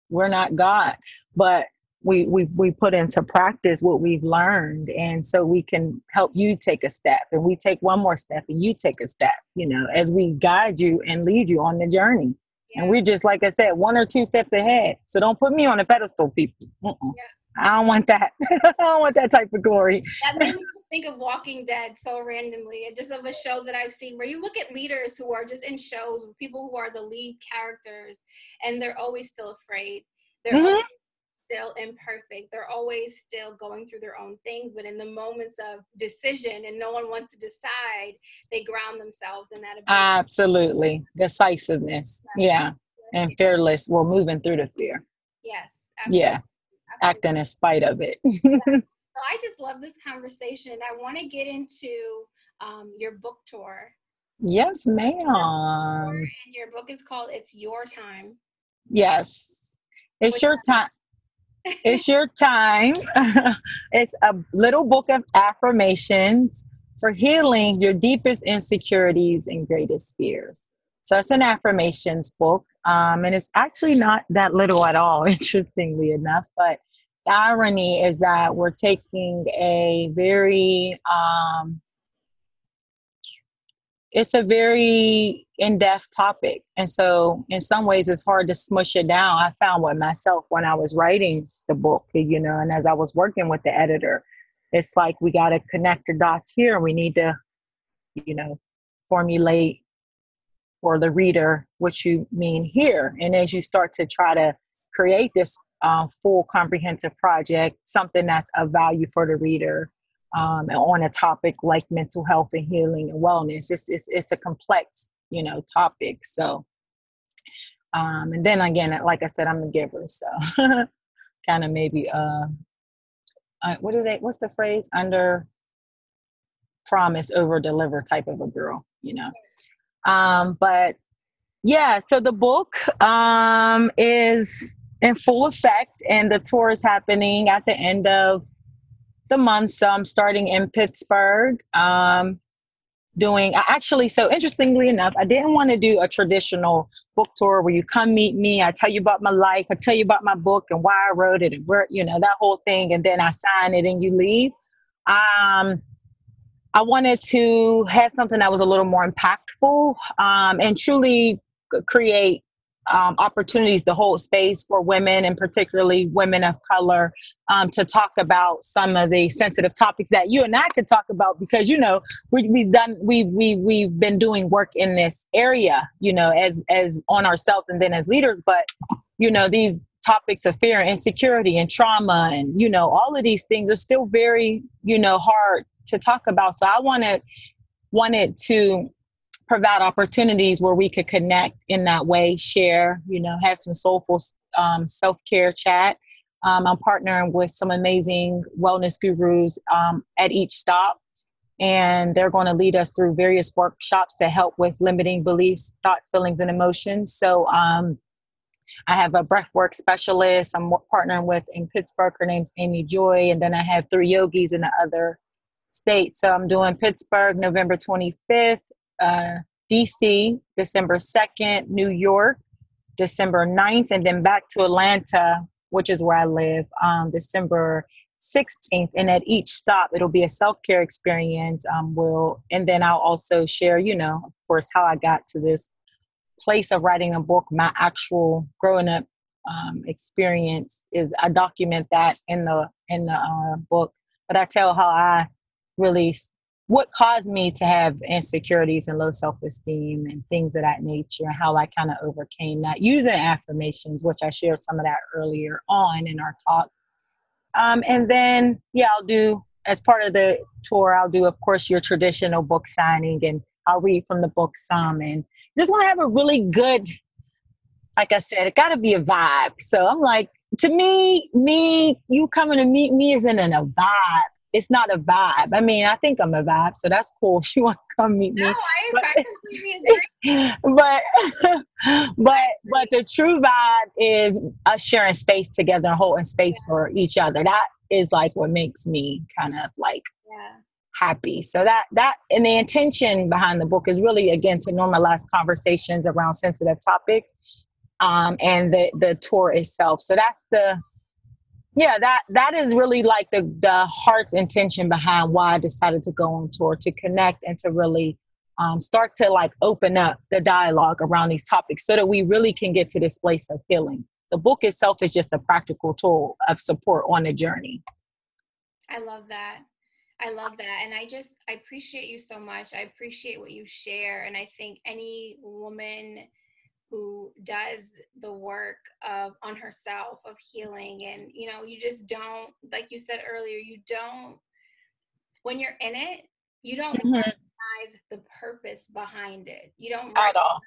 we're not God, but we we we put into practice what we've learned. And so we can help you take a step and we take one more step and you take a step you know as we guide you and lead you on the journey. Yeah. and we're just like i said one or two steps ahead. So don't put me on a pedestal people. Yeah. i don't want that. I don't want that type of glory. That made me just think of walking dead so randomly. And just of a show that i've seen where you look at leaders who are just in shows people who are the lead characters and they're always still afraid. They're mm-hmm. always still imperfect. They're always still going through their own things, but in the moments of decision and no one wants to decide, they ground themselves in that. Ability. Absolutely. Decisiveness. Yeah. And fearless. Well, moving through the fear. Yes. Absolutely. Yeah. Absolutely. Acting in spite of it. yeah. So I just love this conversation. I want to get into um, your book tour. Yes, ma'am. And your book is called It's Your Time. Yes. It's your time it's your time. it's a little book of affirmations for healing your deepest insecurities and greatest fears. So it's an affirmations book, um, and it's actually not that little at all, interestingly enough. But the irony is that we're taking a very um, it's a very in-depth topic. And so in some ways it's hard to smush it down. I found with myself when i was writing the book you know and as i was working with the editor it's like we got to connect the dots here. We need to you know formulate for the reader what you mean here. And as you start to try to create this uh, full comprehensive project something that's of value for the reader um, on a topic like mental health and healing and wellness. It's, it's, it's a complex, you know, topic. So, um, and then again, like I said, I'm a giver. So kind of maybe, uh, uh, what do they, what's the phrase? Under promise, over deliver type of a girl, you know? Um, but yeah, so the book um, is in full effect and the tour is happening at the end of the month. So I'm starting in Pittsburgh, um, doing actually so interestingly enough i didn't want to do a traditional book tour where you come meet me i tell you about my life i tell you about my book and why i wrote it and where you know that whole thing and then i sign it and you leave. Um i wanted to have something that was a little more impactful um, and truly create um, opportunities to hold space for women and particularly women of color um, to talk about some of the sensitive topics that you and I could talk about because you know we, we've done we we we've been doing work in this area you know as as on ourselves and then as leaders. But you know these topics of fear and insecurity and trauma and you know all of these things are still very you know hard to talk about. So I wanted wanted to provide opportunities where we could connect in that way, share, you know, have some soulful um, self care chat. Um, I'm partnering with some amazing wellness gurus um, at each stop, and they're going to lead us through various workshops to help with limiting beliefs, thoughts, feelings, and emotions. So, um, I have a breathwork specialist I'm partnering with in Pittsburgh. Her name's Amy Joy, and then I have three yogis in the other states. So I'm doing Pittsburgh November 25th, uh, DC December 2nd, New York December 9th, and then back to Atlanta, which is where I live, um, December 16th. And at each stop, it'll be a self care experience. Um, will and then I'll also share, you know, of course, how I got to this place of writing a book. My actual growing up um, experience is I document that in the in the uh, book, but I tell how I really what caused me to have insecurities and low self-esteem and things of that nature and how i kind of overcame that using affirmations which i shared some of that earlier on in our talk. Um, and then yeah i'll do as part of the tour i'll do of course your traditional book signing and i'll read from the book some and just want to have a really good like i said it got to be a vibe. So i'm like to me me you coming to meet me isn't in a vibe it's not a vibe. I mean, I think I'm a vibe, so that's cool if you want to come meet me. No, I, I completely agree. but but but the true vibe is us sharing space together and holding space for each other. That is like what makes me kind of like yeah. happy. So that that and the intention behind the book is really again to normalize conversations around sensitive topics. Um, and the the tour itself. So that's the yeah that that is really like the the heart's intention behind why i decided to go on tour to connect and to really um, start to like open up the dialogue around these topics so that we really can get to this place of healing. The book itself is just a practical tool of support on the journey. I love that. I love that and i just i appreciate you so much. I appreciate what you share and i think any woman who does the work of on herself of healing. And you know you just don't like you said earlier you don't when you're in it you don't mm-hmm. recognize the purpose behind it. You don't at all.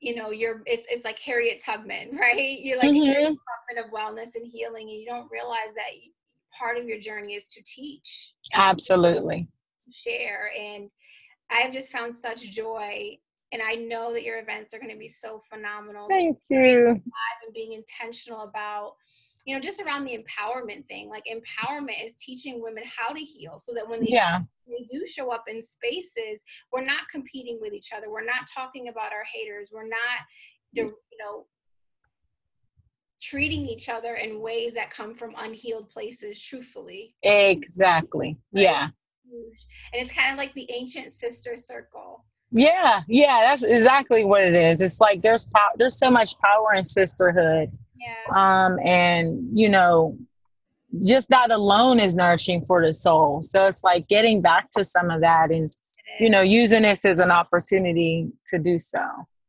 you know you're it's it's like harriet tubman right? You're like mm-hmm. department of wellness and healing and you don't realize that part of your journey is to teach absolutely. share. And i've just found such joy and I know that your events are going to be so phenomenal. Thank you. And being intentional about, you know, just around the empowerment thing. Like empowerment is teaching women how to heal, so that when they yeah. they do show up in spaces, we're not competing with each other. We're not talking about our haters. We're not, mm. you know, treating each other in ways that come from unhealed places. Truthfully. Exactly. Right? Yeah. And it's kind of like the ancient sister circle yeah, yeah, that's exactly what it is. It's like there's po- there's so much power in sisterhood. Yeah. Um, and you know, just that alone is nourishing for the soul. So it's like getting back to some of that and you know, using this as an opportunity to do so.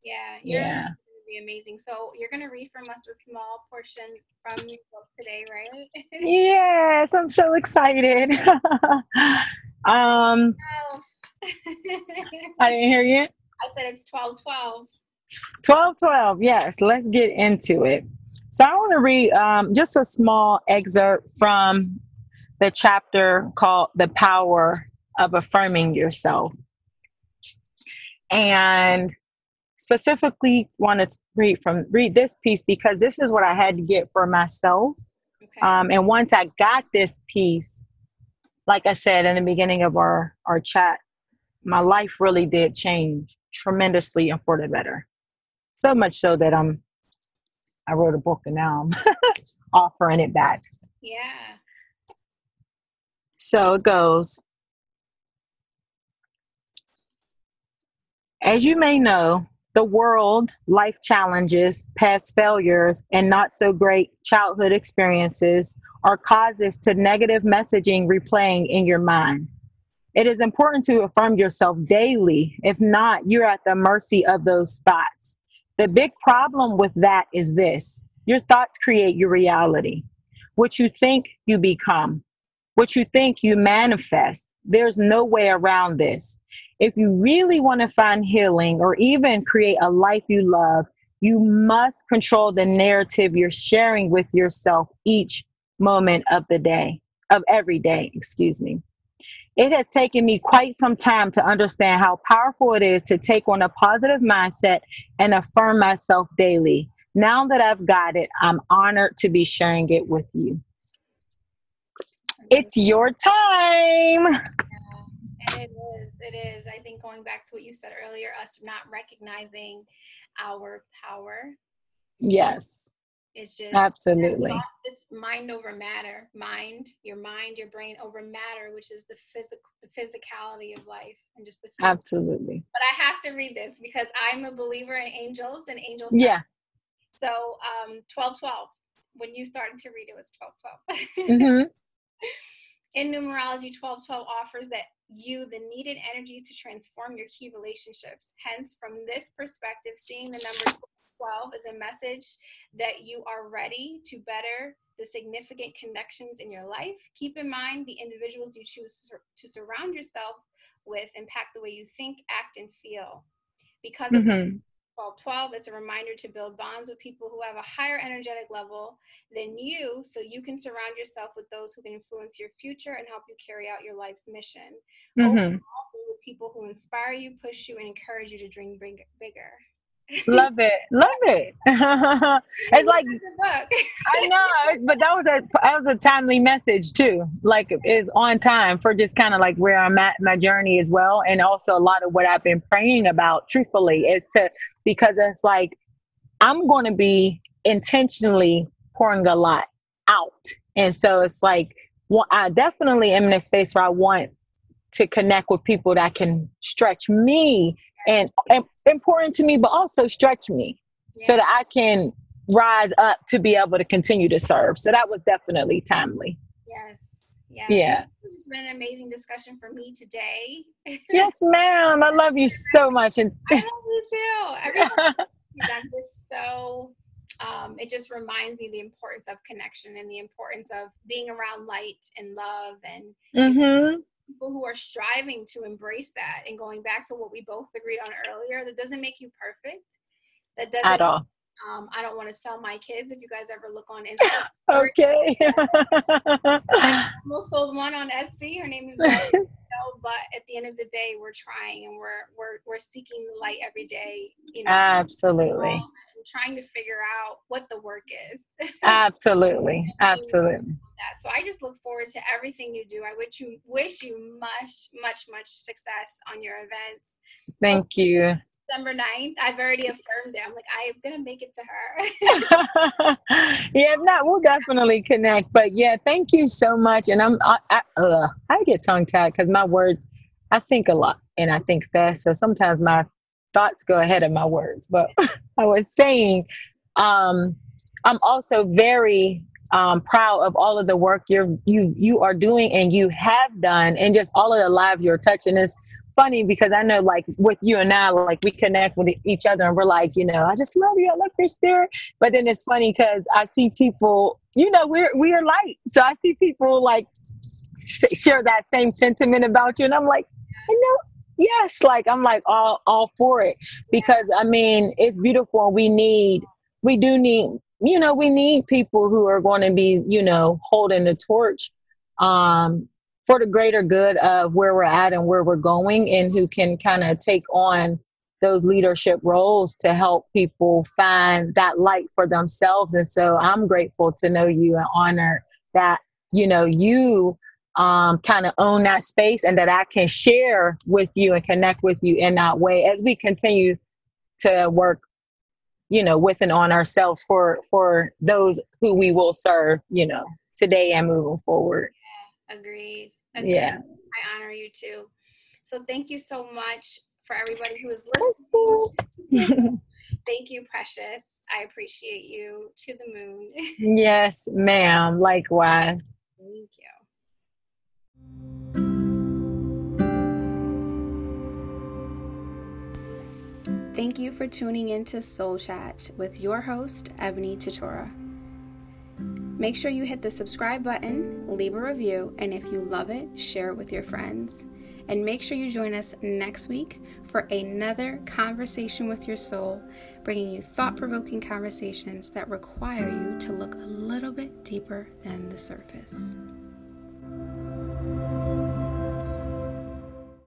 Yeah, yeah. Be amazing. So you're gonna read from us a small portion from your book today, right? yes, I'm so excited. um, oh. I didn't hear you. I said it's 12 12. 12 12, yes. Let's get into it. So I want to read um, just a small excerpt from the chapter called The Power of Affirming Yourself. And specifically wanted to read from read this piece because this is what I had to get for myself. Okay. Um, and once I got this piece, like I said in the beginning of our, our chat, my life really did change tremendously and for the better. So much so that I'm I wrote a book and now I'm offering it back. Yeah. So it goes. As you may know, the world, life challenges, past failures, and not so great childhood experiences are causes to negative messaging replaying in your mind. It is important to affirm yourself daily. If not, you're at the mercy of those thoughts. The big problem with that is this your thoughts create your reality. What you think, you become. What you think, you manifest. There's no way around this. If you really want to find healing or even create a life you love, you must control the narrative you're sharing with yourself each moment of the day, of every day, excuse me. It has taken me quite some time to understand how powerful it is to take on a positive mindset and affirm myself daily. Now that I've got it, I'm honored to be sharing it with you. It's your time. Yeah, it is. It is. I think going back to what you said earlier, us not recognizing our power. Yes. It's just absolutely it's mind over matter. Mind, your mind, your brain over matter, which is the physical the physicality of life and just the physical. absolutely. But I have to read this because I'm a believer in angels and angels. Yeah. So um 12 12. When you started to read it was 12 12. mm-hmm. In numerology, 12 12 offers that you the needed energy to transform your key relationships. Hence, from this perspective, seeing the number 12 is a message that you are ready to better the significant connections in your life. Keep in mind the individuals you choose to surround yourself with impact the way you think, act, and feel. Because of mm-hmm. 1212, it's a reminder to build bonds with people who have a higher energetic level than you so you can surround yourself with those who can influence your future and help you carry out your life's mission. Mm-hmm. Overall, with people who inspire you, push you, and encourage you to dream bigger love it. Love it. It's like i know but that was a that was a timely message too. Like is on time for just kind of like where i'm at my journey as well. And also a lot of what i've been praying about truthfully is to because it's like i'm going to be intentionally pouring a lot out. And so it's like well i definitely am in a space where i want to connect with people that can stretch me and, and important to me, but also stretch me yeah. so that I can rise up to be able to continue to serve. So that was definitely timely. Yes. Yes. Yeah. This has been an amazing discussion for me today. yes, ma'am. I love you so much. And I love you too. Every time I'm just so um, it just reminds me the importance of connection and the importance of being around light and love and mm-hmm people who are striving to embrace that and going back to what we both agreed on earlier that doesn't make you perfect. That doesn't at all um, I don't want to sell my kids. If you guys ever look on Instagram, okay. I almost sold one on Etsy. Her name is. but at the end of the day, we're trying and we're we're we're seeking the light every day. You know, absolutely. And trying to figure out what the work is. absolutely, absolutely. So I just look forward to everything you do. I wish you wish you much much much success on your events. Thank you. December 9th. I've already affirmed it. I'm like, I'm going to make it to her. yeah, if not, we'll definitely connect. But yeah, thank you so much. And I'm, I, I, uh, I get tongue tied because my words, I think a lot and I think fast. So sometimes my thoughts go ahead of my words. But I was saying, um, I'm also very um, proud of all of the work you're you you are doing and you have done, and just all of the lives you're touching. Is funny because I know like with you and I, like we connect with each other and we're like, you know, I just love you. I love your spirit. But then it's funny because I see people, you know, we're, we are light. So I see people like share that same sentiment about you. And I'm like, I know. Yes. Like I'm like all, all for it because I mean, it's beautiful. We need, we do need, you know, we need people who are going to be, you know, holding the torch um, for the greater good of where we're at and where we're going and who can kind of take on those leadership roles to help people find that light for themselves and so i'm grateful to know you and honor that you know you um, kind of own that space and that I can share with you and connect with you in that way as we continue to work you know with and on ourselves for for those who we will serve you know today and moving forward agreed. Agreed yeah. I honor you too. So thank you so much for everybody who is listening. thank you precious. I appreciate you to the moon. Yes ma'am. Likewise. Thank you. Thank you for tuning in to Soul Chat with your host, Ebony Tutora. Make sure you hit the subscribe button, leave a review, and if you love it, share it with your friends. And make sure you join us next week for another conversation with your soul, bringing you thought provoking conversations that require you to look a little bit deeper than the surface.